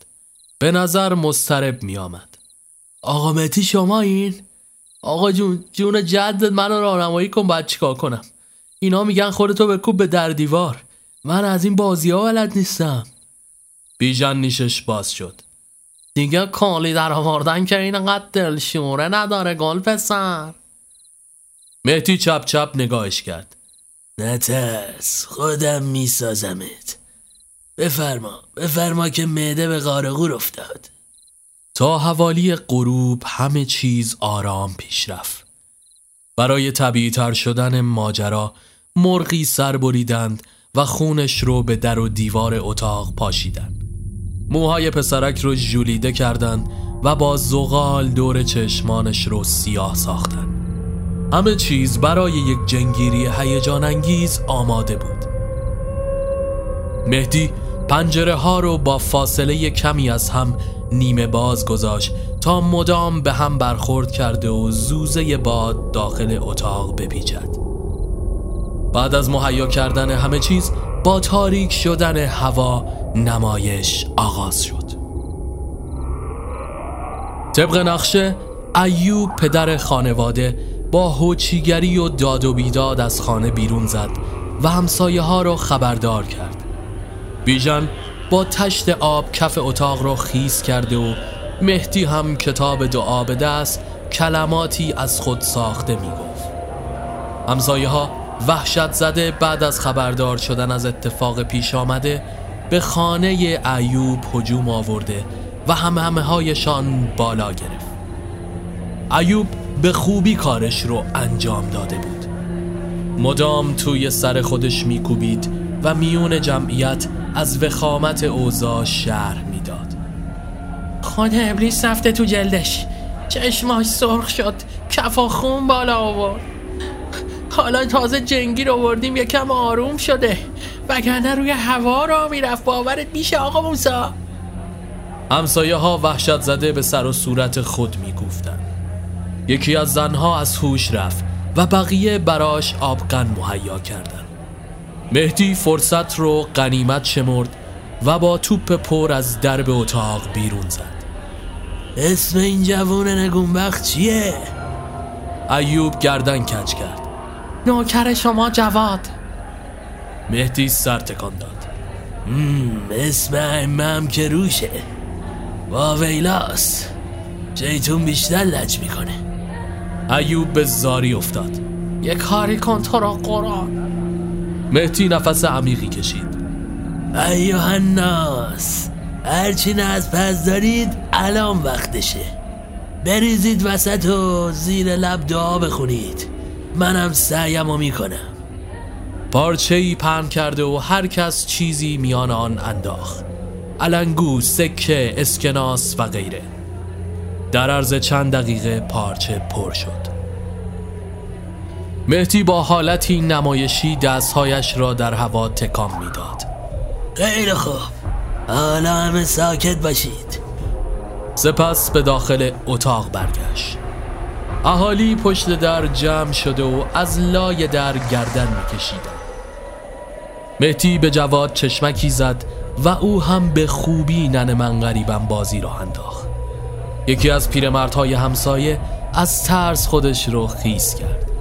به نظر مسترب می آمد آقا متی شما این؟ آقا جون جون جدت منو راهنمایی کن بعد چیکار کنم؟ اینا میگن خودتو بکوب به در دیوار. من از این بازی ها ولد نیستم. بیژن نیشش باز شد. دیگه کالی در آوردن که اینقدر دلشوره نداره گل پسر. مهدی چپ چپ نگاهش کرد. نترس خودم میسازمت. بفرما بفرما که معده به غارغور افتاد. تا حوالی غروب همه چیز آرام پیش رفت. برای طبیعی تر شدن ماجرا مرغی سر بریدند و خونش رو به در و دیوار اتاق پاشیدند. موهای پسرک رو جولیده کردند و با زغال دور چشمانش رو سیاه ساختند. همه چیز برای یک جنگیری هیجان انگیز آماده بود. مهدی پنجره ها رو با فاصله کمی از هم نیمه باز گذاشت تا مدام به هم برخورد کرده و زوزه باد داخل اتاق بپیچد. بعد از مهیا کردن همه چیز با تاریک شدن هوا نمایش آغاز شد. طبق نقشه ایوب پدر خانواده با هوچیگری و داد و بیداد از خانه بیرون زد و همسایه ها را خبردار کرد. بیژن با تشت آب کف اتاق را خیز کرده و مهدی هم کتاب دعا به دست کلماتی از خود ساخته می گفت. همسایه ها وحشت زده بعد از خبردار شدن از اتفاق پیش آمده به خانه ایوب هجوم آورده و همه همه هایشان بالا گرفت. ایوب به خوبی کارش رو انجام داده بود. مدام توی سر خودش میکوبید و میون جمعیت از وخامت اوضاع شهر می‌داد. خود ابلیس رفته تو جلدش. چشماش سرخ شد. کفا خون بالا آورد. حالا تازه جنگی رو آوردیم یکم آروم شده. وگرنه روی هوا را می‌رفت. باورت میشه آقا موسا همسایه ها وحشت زده به سر و صورت خود می‌گفتند. یکی از زنها از هوش رفت و بقیه براش آبقن مهیا کردند. مهدی فرصت رو قنیمت شمرد و با توپ پر از درب اتاق بیرون زد. اسم این جوون نگونبخت چیه؟ ایوب گردن کج کرد. نوکر شما جواد. مهدی سر تکان داد. اسم امم که روشه. با ویلاس جیتون بیشتر لج می‌کنه. ایوب به زاری افتاد. یه کاری کن تو را قرآن. مهدی نفس عمیقی کشید. ایوه الناس هرچی از پس دارید الان وقتشه. بریزید وسط و زیر لب دعا بخونید. منم سعیمو می‌کنم. پارچه ای پهن کرده و هر کس چیزی میان آن انداخت. علنگو، سکه، اسکناس و غیره. در عرض چند دقیقه پارچه پر شد. مهدی با حالتی نمایشی دستهایش را در هوا تکان می‌داد. خیلی خوب. حالا همه ساکت باشید. سپس به داخل اتاق برگشت. اهالی پشت در جمع شده و از لای در گردن میکشیدند. مهدی به جواد چشمکی زد و او هم به خوبی نن من غریبم بازی را انداخت. یکی از پیرمردهای همسایه از ترس خودش رو خیس کرد.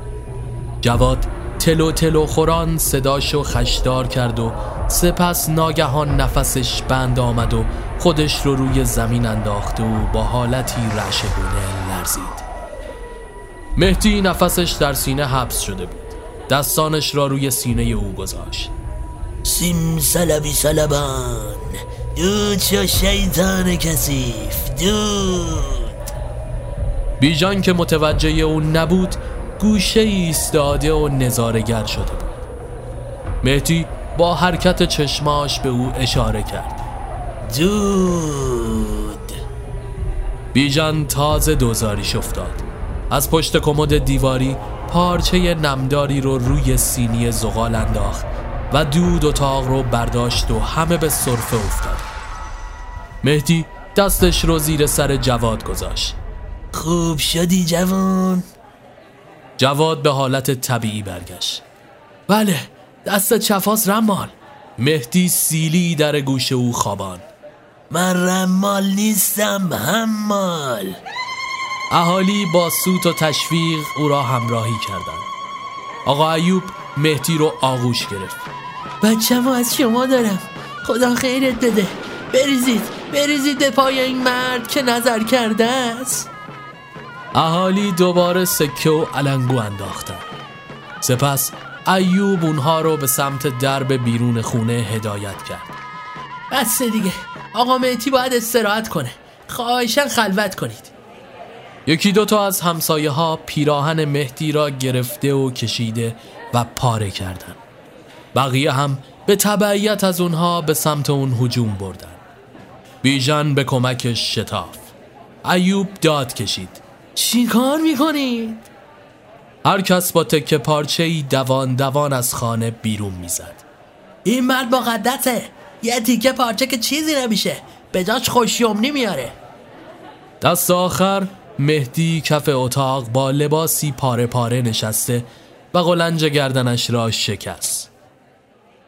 جواد تلو تلو خوران صداشو خشدار کرد و سپس ناگهان نفسش بند آمد و خودش رو روی زمین انداخته و با حالتی رعشگونه لرزید. مهدی نفسش در سینه حبس شده بود. دستانش را روی سینه او گذاشت. سیم سلبی سلبان دود شو شیطان کسیف دود بیجان که متوجه اون نبود گوشه ایستاده و نظارگر شده بود. مهدی با حرکت چشماش به او اشاره کرد. دود بیژن تازه دوزاریش افتاد. از پشت کمد دیواری پارچه نمداری رو روی سینی زغال انداخت و دود اتاق رو برداشت و همه به صرفه افتاد. مهدی دستش رو زیر سر جواد گذاشت. خوب شدی جوان. جواد به حالت طبیعی برگشت. بله دست چفاس رمال. مهدی سیلی در گوش او خوابان من رمال نیستم همال اهالی با سوت و تشویق او را همراهی کردند. آقا ایوب مهدی رو آغوش گرفت. بچه از شما دارم. خدا خیرت بده. بریزید بریزید پای این مرد که نظر کرده است. اهالی دوباره سکه و علنگو انداختن سپس ایوب اونها رو به سمت درب بیرون خونه هدایت کرد. بس دیگه آقا مهتی باید استراحت کنه. خواهشن خلوت کنید. یکی دوتا از همسایه ها پیراهن مهدی را گرفته و کشیده و پاره کردند. بقیه هم به تبعیت از اونها به سمت اون هجوم بردن بیژن به کمکش شتاف. ایوب داد کشید. چی کار می‌کنید؟ هر کس با تکه پارچه ای دوان دوان از خانه بیرون می‌زد. این مرد مقدسه. یه تیکه پارچه که چیزی نمیشه. به جاش خوشیومنی میاره دست آخر مهدی کف اتاق با لباسی پاره پاره نشسته و قلنج گردنش را شکست.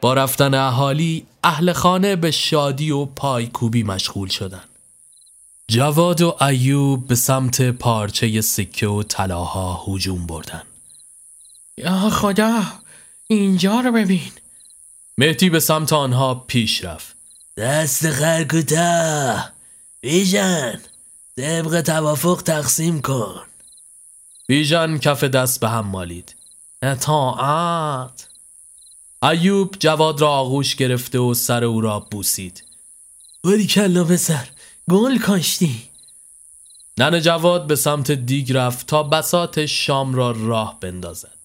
با رفتن اهالی اهل خانه به شادی و پایکوبی مشغول شدند. جواد و ایوب به سمت پارچه سکه و طلاها هجوم بردن. یا خدا اینجا رو ببین. مهدی به سمت آنها پیش رفت. دست خرکوتا بیژن طبق توافق تقسیم کن. بیژن کف دست به هم مالید. اطاعت ایوب جواد را آغوش گرفته و سر او را بوسید. باری کلا پسر گل کاشتی. نن جواد به سمت دیگ رفت تا بسات شام را راه بندازد.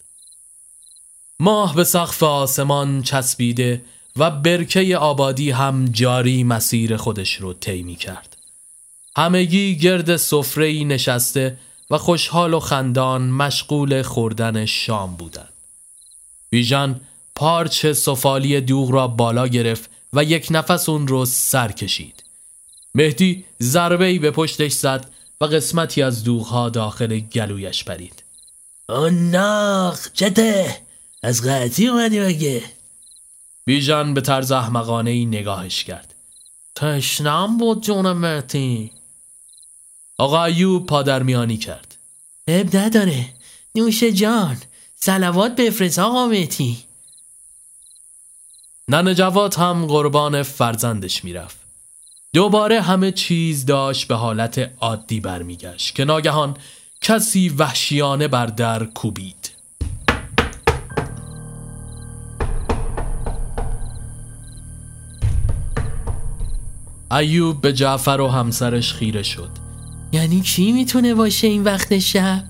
ماه به سقف آسمان چسبیده و برکه آبادی هم جاری مسیر خودش رو طی می کرد. همگی گرد سفره نشسته و خوشحال و خندان مشغول خوردن شام بودند. بیژن پارچ سفالی دوغ را بالا گرفت و یک نفس اون رو سر کشید. مهدی ضربه به پشتش زد و قسمتی از دوغها داخل گلویش پرید. ناخ چته از قطعی اومدی مگه؟ بیژن به طرز احمقانه ای نگاهش کرد. تشنم بود جون مهتی آقا ایوب پادرمیانی کرد. اب نداره. نوش جان سلوات بفرست آقا مهتی نن جواد هم قربان فرزندش می‌رفت. دوباره همه چیز داشت به حالت عادی برمیگشت که ناگهان کسی وحشیانه بر در کوبید. ایوب به جعفر و همسرش خیره شد. یعنی کی می‌تونه باشه این وقت شب؟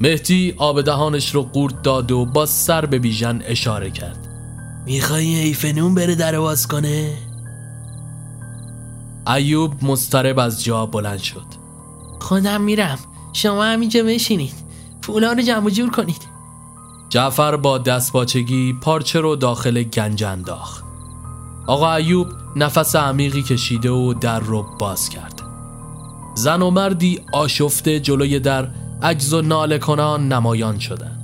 مهدی آب دهانش رو قورت داد و با سر به بیژن اشاره کرد. می‌خوای ایفنون بره در باز کنه؟ ایوب مسترب از جا بلند شد. خودم میرم. شما همینجا بشینید. پولا رو جمع جور کنید. جعفر با دست باچگی پارچه رو داخل گنج انداخت. آقا ایوب نفس عمیقی کشیده و در رو باز کرد. زن و مردی آشفته جلوی در عجز و ناله کنان نمایان شدن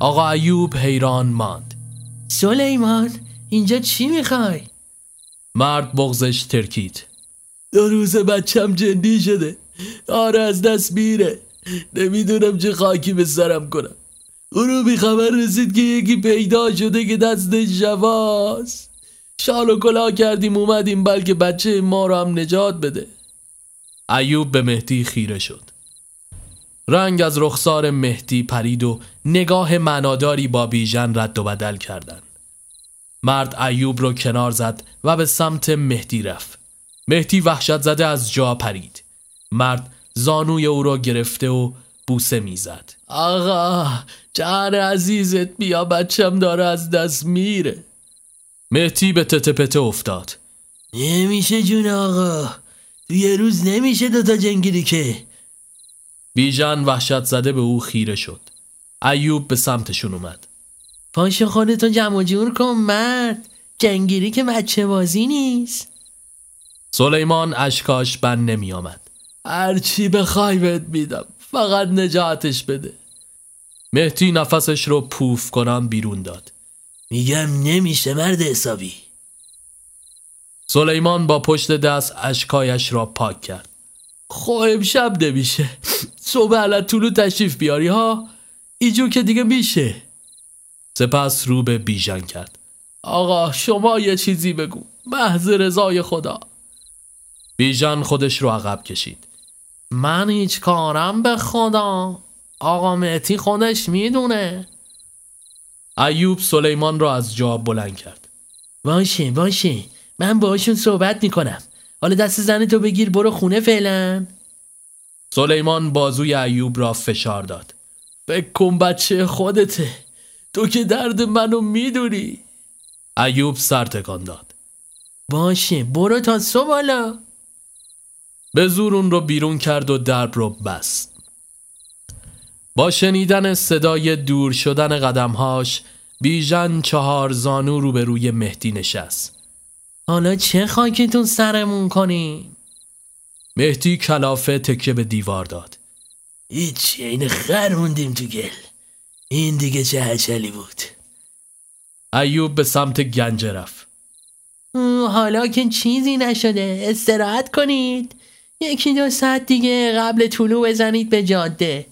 آقا ایوب حیران ماند. سلیمان اینجا چی می‌خوای؟ مرد بغزش ترکید. دو روز بچم جندی شده. آره از دست میره. نمی‌دونم چه خاکی به سرم کنم. غروبی خبر رسید که یکی پیدا شده که دست جواز شال و کلا کردیم اومدیم بلکه بچه ما رو هم نجات بده. ایوب به مهدی خیره شد. رنگ از رخسار مهدی پرید و نگاه معناداری با بیژن رد و بدل کردند. مرد ایوب رو کنار زد و به سمت مهدی رفت. مهدی وحشت زده از جا پرید. مرد زانوی او را گرفته و بوسه می‌زد. آقا جان عزیزت بیا بچم داره از دست میره. مهدی به تته افتاد. نمیشه جون آقا تو یه روز نمیشه دوتا جنگیری که بیژن وحشت زده به او خیره شد. ایوب به سمتشون اومد. پاش خودتو جمع جور کن مرد. جنگیری که بچه بازی نیست. سلیمان اشکاش بند نمی آمد. هرچی بخوای بهت میدم. فقط نجاتش بده. مهدی نفسش رو پوف کنم بیرون داد. میگم نمیشه مرد حسابی. سلیمان با پشت دست اشکایش را پاک کرد. خب شب نمیشه. صبح علت طولو تشریف بیاری ها؟ ایجو که دیگه میشه. سپس رو به بیژن کرد. آقا شما یه چیزی بگو. محض رضای خدا. بیژن خودش رو عقب کشید. من هیچ کارم به خدا. آقا مهتی خودش می‌دونه. ایوب سلیمان را از جا بلند کرد. باشه باشه. من باشون صحبت می‌کنم. حالا دست زن تو بگیر برو خونه فعلا. سلیمان بازوی ایوب را فشار داد. فکر کن بچه خودته. تو که درد منو می‌دونی. ایوب سر تکان داد. باشه برو تا صبح بالا به زور اون رو بیرون کرد و درب رو بست. با شنیدن صدای دور شدن قدمهاش بیژن چهار زانو روبروی مهدی نشست. حالا چه خاکتون سرمون کنی؟ مهدی کلافه تکه به دیوار داد. هیچ این خر موندیم تو گل. این دیگه چه هچلی بود. ایوب به سمت گنجه رفت. حالا که چیزی نشده استراحت کنید. یکی دو ساعت دیگه قبل طلوع بزنید به جاده.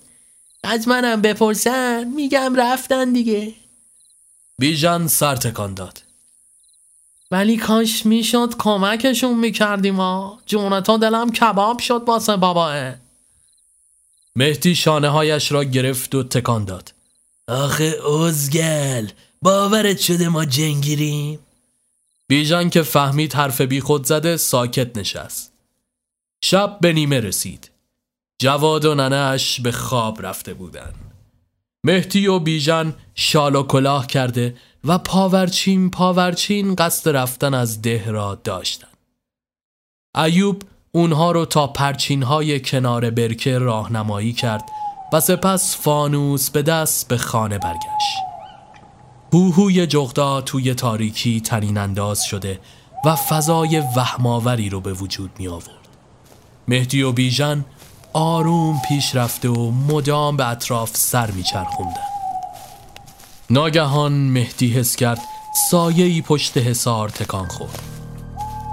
از منم بپرسن میگم رفتن دیگه. بیژن سر تکان داد. ولی کاش می‌شد کمکشون می‌کردیم ها جونتا دلم کباب شد واسه باباه. مهدی شانه هایش را گرفت و تکان داد. آخه اوزگل باورت شده ما جنگیریم؟ بیژن که فهمید حرف بی خود زده ساکت نشست. شب به نیمه رسید. جواد و ننهش به خواب رفته بودند. مهدی و بیژن شال و کلاه کرده و پاورچین پاورچین قصد رفتن از ده را داشتند. ایوب اونها رو تا پرچین های کنار برکه راهنمایی کرد و سپس فانوس به دست به خانه برگشت. هوهوی جغدا توی تاریکی تنین انداز شده و فضای وهماوری رو به وجود می آورد. مهدی و بیژن آروم پیش رفته و مدام به اطراف سر میچرخوندن ناگهان مهدی حس کرد سایه پشت حسار تکان خورد.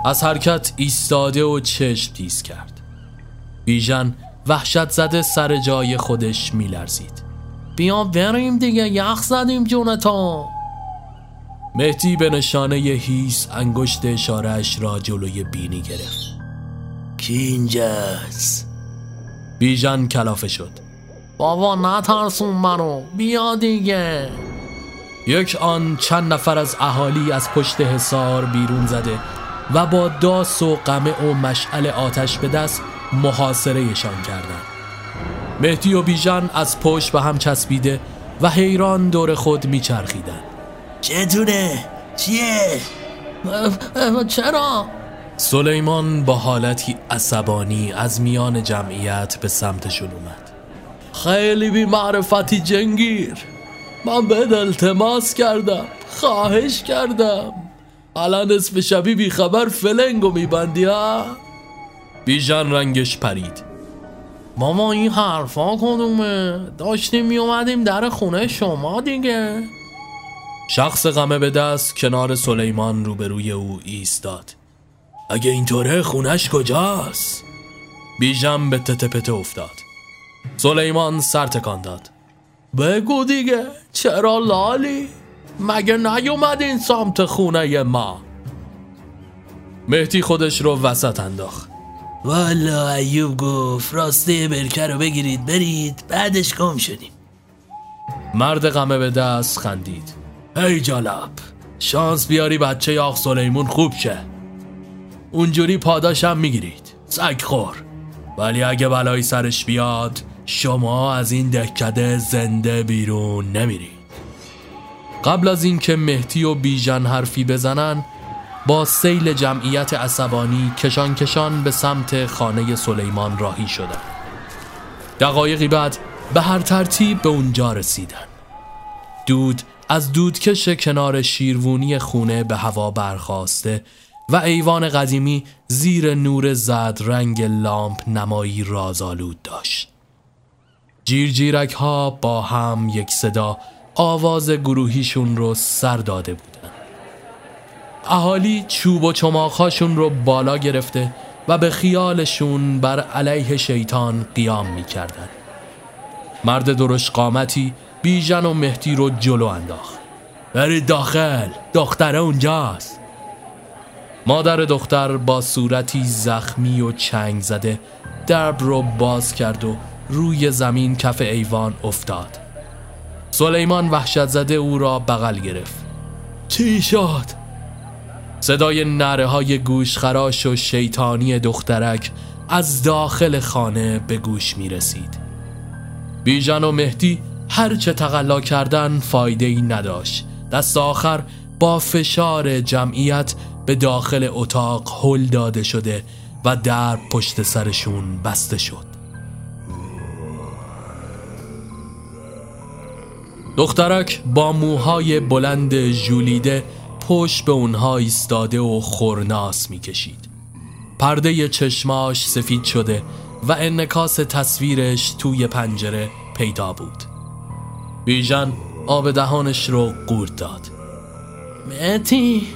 از حرکت ایستاده و چشم تیز کرد. بیژن وحشت زده سر جای خودش میلرزید. بیا بریم دیگه یخ زدیم جونتا مهدی به نشانه هیس انگشت اشارش را جلوی بینی گرفت. کی اینجاست؟ بیژن کلافه شد. بابا نترسون منو. بیا دیگه. یک آن چند نفر از اهالی از پشت حصار بیرون زده و با داس و قمه و مشعل آتش به دست محاصرهشان کردند مهدی و بیژن از پشت به هم چسبیده و حیران دور خود میچرخیدند چتونه؟ چیه؟ چرا؟ سلیمان با حالتی عصبانی از میان جمعیت به سمتشون اومد خیلی بی معرفتی جنگیر من به التماس کردم خواهش کردم. الان اسم شبی بی خبر فلنگو میبندی ها؟ بیژن رنگش پرید. ماما این حرفا کدومه؟ داشتیم میومدیم در خونه شما دیگه. شخص غمه به دست کنار سلیمان روبروی او ایستاد. اگه اینطوره خونش کجاست؟ بیژم به تته افتاد. سلیمان سر تکان داد. بگو دیگه چرا لالی؟ مگه نیومدین سمت خونه ما؟ مهدی خودش رو وسط انداخت. والا ایوب گفت راسته برکه رو بگیرید برید بعدش گم شدیم. مرد غمه به دست خندید. ای جالب شانس بیاری بچه آخ سلیمون خوب شه. اونجوری پاداشم می‌گیرید. سگ خور. ولی اگه بلایی سرش بیاد شما از این دکده زنده بیرون نمیرید. قبل از اینکه مهدی و بیژن حرفی بزنن با سیل جمعیت عصبانی کشان کشان به سمت خانه سلیمان راهی شدن. دقایقی بعد به هر ترتیب به اونجا رسیدن. دود از دودکش کنار شیروونی خونه به هوا برخواسته و ایوان قدیمی زیر نور زد رنگ لامپ نمایی رازآلود داشت. جیرجیرک ها با هم یک صدا آواز گروهیشون رو سر داده بودن. اهالی چوب و چماخاشون رو بالا گرفته و به خیالشون بر علیه شیطان قیام می کردن. مرد درش قامتی بیژن و مهدی رو جلو انداخت. برید داخل دختره اونجاست. مادر دختر با صورتی زخمی و چنگ زده درب رو باز کرد و روی زمین کف ایوان افتاد. سلیمان وحشت زده او را بغل گرفت. چی شد؟ صدای نره های گوش خراش و شیطانی دخترک از داخل خانه به گوش می رسید. بیژن و مهدی هرچه تقلا کردن فایده ای نداشت. دست آخر با فشار جمعیت به داخل اتاق هل داده شده و در پشت سرشون بسته شد. دخترک با موهای بلند ژولیده پشت به اونها ایستاده و خورناس می‌کشید. پرده چشماش سفید شده و انکاس تصویرش توی پنجره پیدا بود. بیژن آب دهانش رو قورت داد. مهتی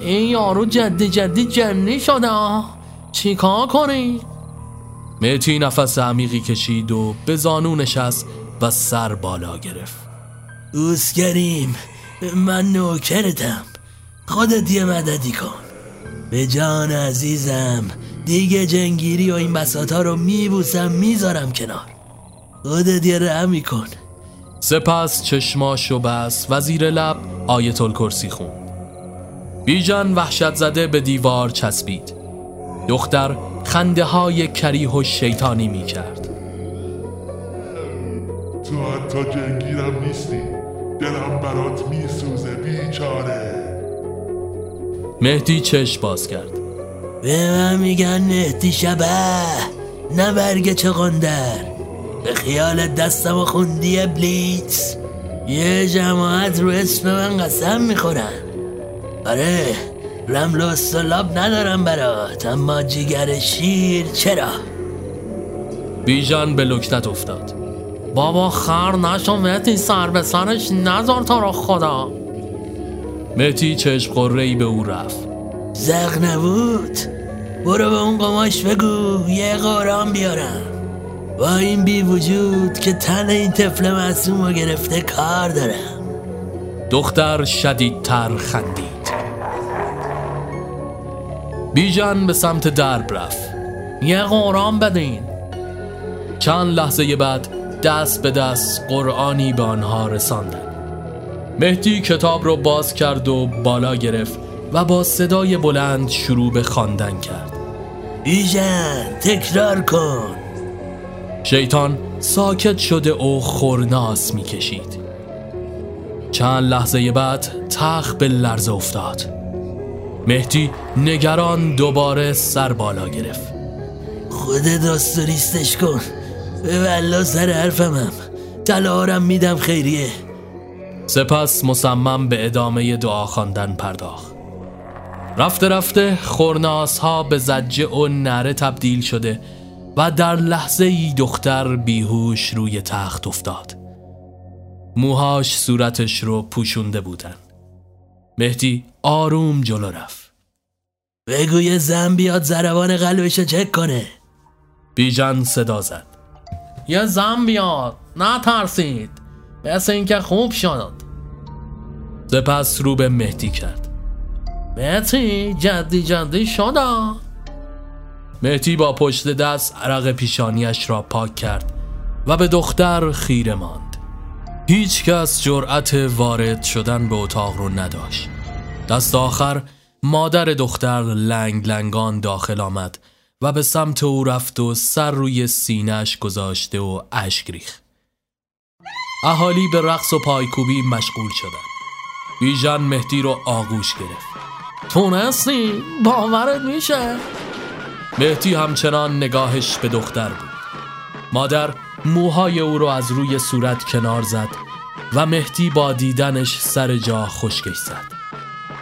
این یارو جدی جدی جنی شده چیکار کنی؟ مهتی نفس عمیقی کشید و به زانو نشست و سر بالا گرفت. دوست من نوکرتم. خودت یه مددی کن. به جان عزیزم. دیگه جنگیری و این بساتا رو میبوسم می‌ذارم کنار. خودت یه رحمی کن. سپس چشماشو بس و زیر لب آیت الکرسی خون. بیژن وحشت زده به دیوار چسبید. دختر خنده های کریه و شیطانی می کرد تو حتی جنگیرم نیستی. دلم برات میسوزه بیچاره. مهدی چشم باز کرد. به من میگن مهدی شبه نه برگ چقندر به خیال دستم و خوندی ابلیس یه جماعت رو اسم من قسم می‌خورن. آره رمل و سلاب ندارم برات اما جیگر شیر چرا؟ بیژن به لکنت افتاد. بابا خر نشو مهتی سر به سرش نزار تا رو خدا. مهدی چشم قره به او رفت. زغ نبود. برو به اون قماش بگو یه قرآن بیارم. با این بی وجود که تن این طفل معصوم رو گرفته کار دارم. دختر شدیدتر خندید. بیژن به سمت درب رفت. یه قرآن بدین. چند لحظه بعد دست به دست قرآنی به آنها رساندن مهدی کتاب رو باز کرد و بالا گرفت و با صدای بلند شروع به خواندن کرد. بیژن تکرار کن. شیطان ساکت شده و خورناس می‌کشید. چند لحظه بعد تخ به لرزه افتاد. مهدی نگران دوباره سر بالا گرفت. خود داستوریستش کن. والله سر حرفمم تلارم میدم خیریه. سپس مصمم به ادامه دعا خواندن پرداخت. رفته رفته خورناس ها به زجه و نره تبدیل شده و در لحظه ای دختر بیهوش روی تخت افتاد. موهاش صورتش رو پوشونده بودن. مهدی آروم جلو رفت. بگو یه زن بیاد زربان قلبشو چک کنه. بیژن صدا زد. یه زن بیاد نترسید. مثل اینکه خوب شد سپس رو به مهدی کرد. مهتی جدی جدی شده. مهدی با پشت دست عرق پیشانیش را پاک کرد و به دختر خیره ماند. هیچ کس جرأت وارد شدن به اتاق رو نداشت. دست آخر مادر دختر لنگ لنگان داخل آمد. و به سمت او رفت و سر روی سینهش گذاشته و اشک ریخت. اهالی به رقص و پایکوبی مشغول شدند. بیژن مهدی رو آغوش گرفت. تونستی؟ باورت میشه؟ مهدی همچنان نگاهش به دختر بود. مادر موهای او رو از روی صورت کنار زد و مهدی با دیدنش سر جا خشکش زد.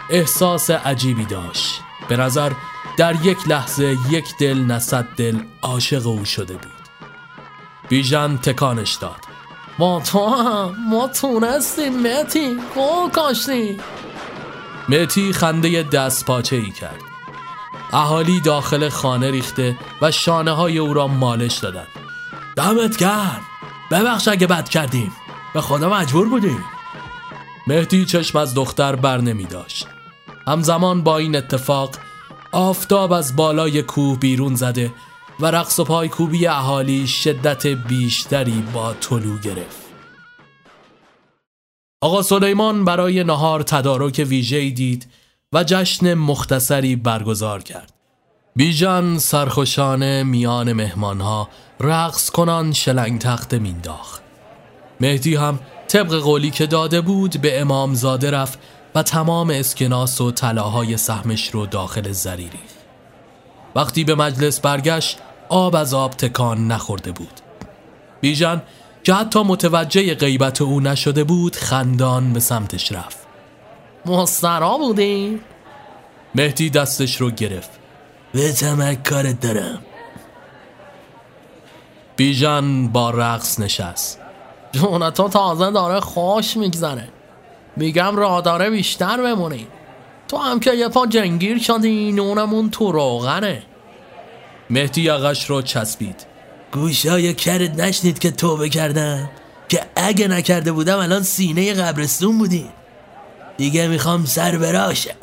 احساس عجیبی داشت. به نظر در یک لحظه یک دل نصد دل عاشق او شده بود. بیژن تکانش داد. ما تو هم ما تونستیم مهتی گل کاشتی مهتی خنده دست پاچه ای کرد. اهالی داخل خانه ریخته و شانه های او را مالش دادند. دمت گرم. ببخش اگه بد کردیم. به خدا مجبور بودیم. مهدی چشم از دختر بر نمی داشت. همزمان با این اتفاق آفتاب از بالای کوه بیرون زده و رقص و پایکوبی اهالی شدت بیشتری با طلوع گرفت. آقا سلیمان برای نهار تدارک ویژه‌ای دید و جشن مختصری برگزار کرد. بیژن سرخوشانه میان مهمانها رقص کنان شلنگ تخت مینداخت. مهدی هم طبق قولی که داده بود به امامزاده رفت و تمام اسکناس و طلاهای سهمش رو داخل زریری. وقتی به مجلس برگشت آب از آب تکان نخورده بود. بیژن که حتی متوجه غیبت او نشده بود خندان به سمتش رفت. مسترا بودی؟ مهدی دستش رو گرفت. به تمک کارت دارم. بیژن با رقص نشست. جون تو تازه داره خوش میگذره. میگم راه داره بیشتر بمونی. تو هم که یه پا جنگیر شدی نونمون تو روغنه. مهدی یقش رو چسبید. گوشای کرد نشنید که توبه کردم؟ که اگه نکرده بودم الان سینه قبرستون بودیم دیگه می‌خوام سر براشم.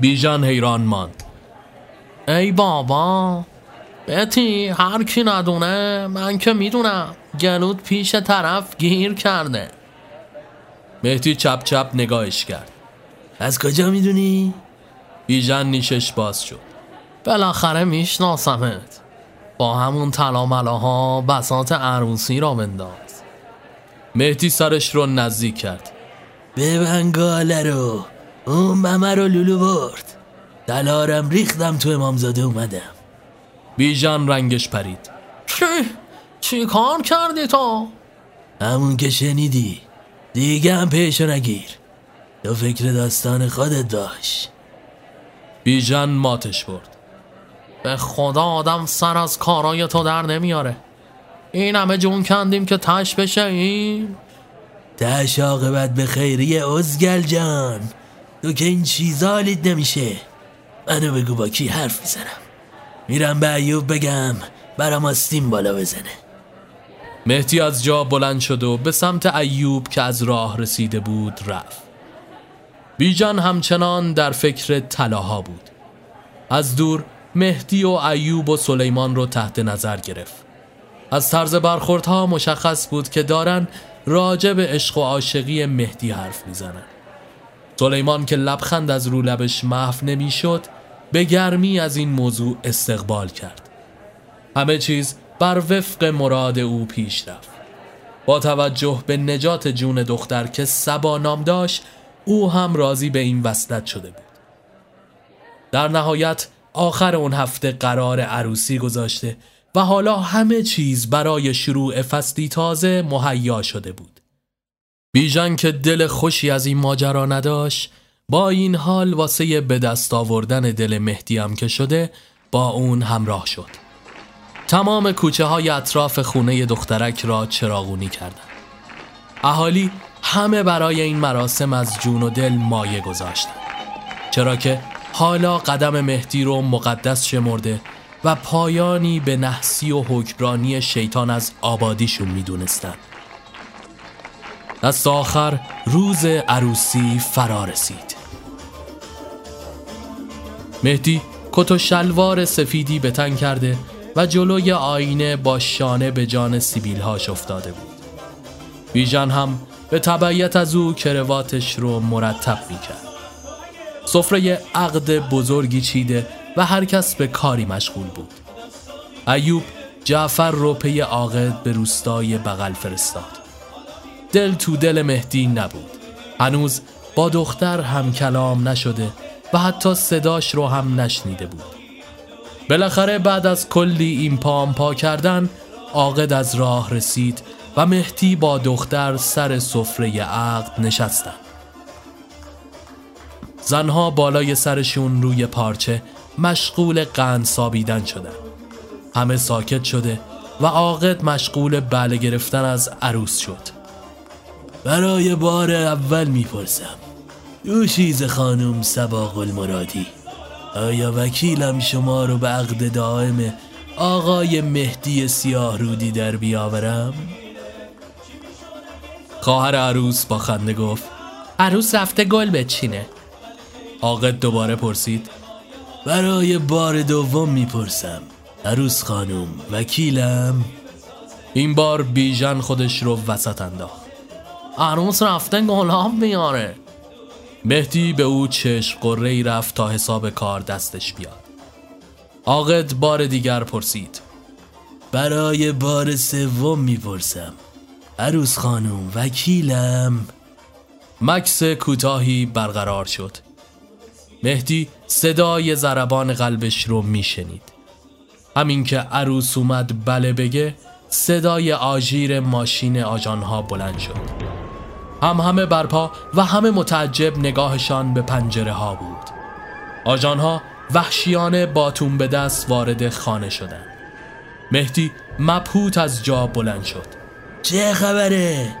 بیژن حیران ماند. ای بابا بتی هر کی ندونه من که می‌دونم. گلود پیش طرف گیر کرده. مهدی چپ چپ نگاهش کرد. از کجا می‌دونی؟ بیژن نیشش باز شد. بالاخره میشناسمت. با همون تلاملاها بسات عروسی را بنداز. مهدی سرش رو نزدیک کرد. به بنگاله رو. اون ممه رو لولو برد. دلارم ریختم تو امامزاده اومدم. بیژن رنگش پرید. چی؟ چی کار کردی تو؟ همون که شنیدی. دیگه هم پیشو نگیر. تو فکر داستان خودت باش. بیژن ماتش برد. به خدا آدم سر از کارای تو در نمیاره. این همه جون کندیم که تش بشه این تش عاقبت به خیریه ازگل جان. تو که این چیزا لید نمیشه. منو بگو با کی حرف می‌زنم. میرم به ایوب بگم برام آستین بالا بزنه. مهدی از جا بلند شد و به سمت ایوب که از راه رسیده بود رفت. بیژن همچنان در فکر طلاها بود. از دور مهدی و ایوب و سلیمان رو تحت نظر گرفت. از طرز برخوردها مشخص بود که دارن راجع به عشق و عاشقی مهدی حرف می‌زنن. سلیمان که لبخند از رو لبش محو نمی‌شد به گرمی از این موضوع استقبال کرد. همه چیز بر وفق مراد او پیش رفت. با توجه به نجات جون دختر که سبا نام داشت او هم راضی به این وصلت شده بود. در نهایت آخر اون هفته قرار عروسی گذاشته و حالا همه چیز برای شروع فصلی تازه مهیا شده بود. بیژن که دل خوشی از این ماجرا نداشت با این حال واسه به دست آوردن دل مهدی هم که شده با اون همراه شد. تمام کوچه های اطراف خونه دخترک را چراغونی کردند. اهالی همه برای این مراسم از جون و دل مایه گذاشتند. چرا که حالا قدم مهدی رو مقدس شمرده و پایانی به نحسی و حکمرانی شیطان از آبادیشون می‌دونستن دست آخر روز عروسی فرا رسید مهدی کت و شلوار سفیدی به تن کرده و جلوی آینه با شانه به جان سیبیلهاش افتاده بود. بیژن هم به تبعیت از او کرواتش رو مرتب می‌کرد. سفره عقد بزرگی چیده و هر کس به کاری مشغول بود. ایوب جعفر رو پی عاقد به روستای بغل فرستاد. دل تو دل مهدی نبود. هنوز با دختر هم کلام نشده و حتی صداش رو هم نشنیده بود. بالاخره بعد از کلی این پام پا کردن عاقد از راه رسید و مهدی با دختر سر سفره عقد نشستند زنها بالای سرشون روی پارچه مشغول قند سابیدن شدن. همه ساکت شده و عاقد مشغول بله گرفتن از عروس شد. برای بار اول می‌پرسم دو چیز خانم سباق المرادی؟ آیا وکیلم شما رو به عقد دائم آقای مهدی سیاه رودی در بیاورم؟ خواهر عروس با خنده گفت عروس رفته گل بچینه. عاقد دوباره پرسید برای بار دوم می‌پرسم عروس خانم وکیلم؟ این بار بیژن خودش رو وسط انداخت. عروس رفته گلاب میاره. مهدی به او چشم قره ای رفت تا حساب کار دستش بیاد. عاقد بار دیگر پرسید. برای بار سوم می‌پرسم. عروس خانم وکیلم؟ مکس کوتاهی برقرار شد. مهدی صدای ضربان قلبش رو میشنید. همین که عروس اومد بله بگه صدای آژیر ماشین آجانها بلند شد. هم همه برپا و همه متعجب نگاهشان به پنجره ها بود. آجانها وحشیانه باتون به دست وارد خانه شدند. مهدی مبهوت از جا بلند شد. چه خبره؟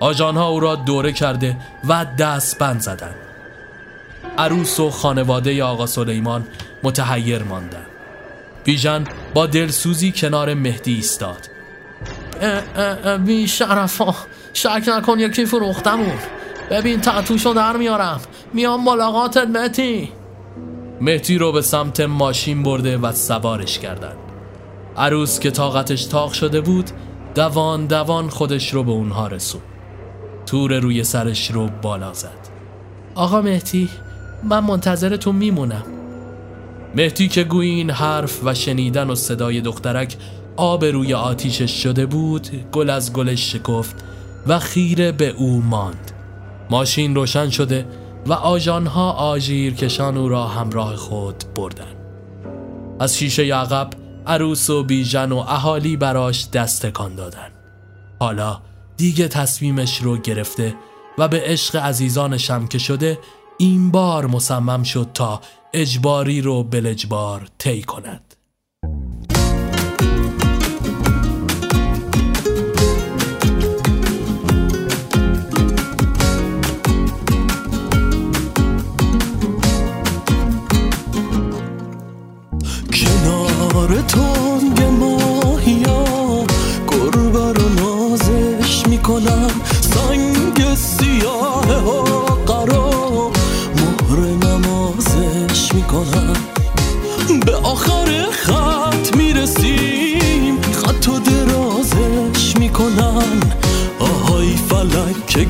آجانها او را دوره کرده و دست بند زدند. عروس و خانواده آقا سلیمان متحیر ماندند. بیژن با دلسوزی کنار مهدی ایستاد. بی شرفا شک نکن یکی فروختمون ببین تحتوشو در میارم. میام ملاقاتت مهدی مهدی رو به سمت ماشین برده و سوارش کردند عروس که طاقتش تاق شده بود دوان دوان خودش رو به اونها رسون تور روی سرش رو بالا زد. آقا مهدی من منتظرتون میمونم. مهدی که گویی این حرف و شنیدن و صدای دخترک آب روی آتیشش شده بود گل از گلش شکفت. و خیره به او ماند. ماشین روشن شده و آژانها آژیر کشان او را همراه خود بردن از شیشه عقب عروس و بیژن و اهالی براش دستکان دادن حالا دیگه تصمیمش رو گرفته و به عشق عزیزانشم که شده این بار مصمم شد تا اجباری رو بلجبار طی کند. کنار تنگ ماهیا گربه رو نازش می‌کنم. سنگ سیاه ها قرار مهر نمازش می‌کنم. به آخر خط می‌رسیم. خط و درازش می‌کنن. آهای فلک که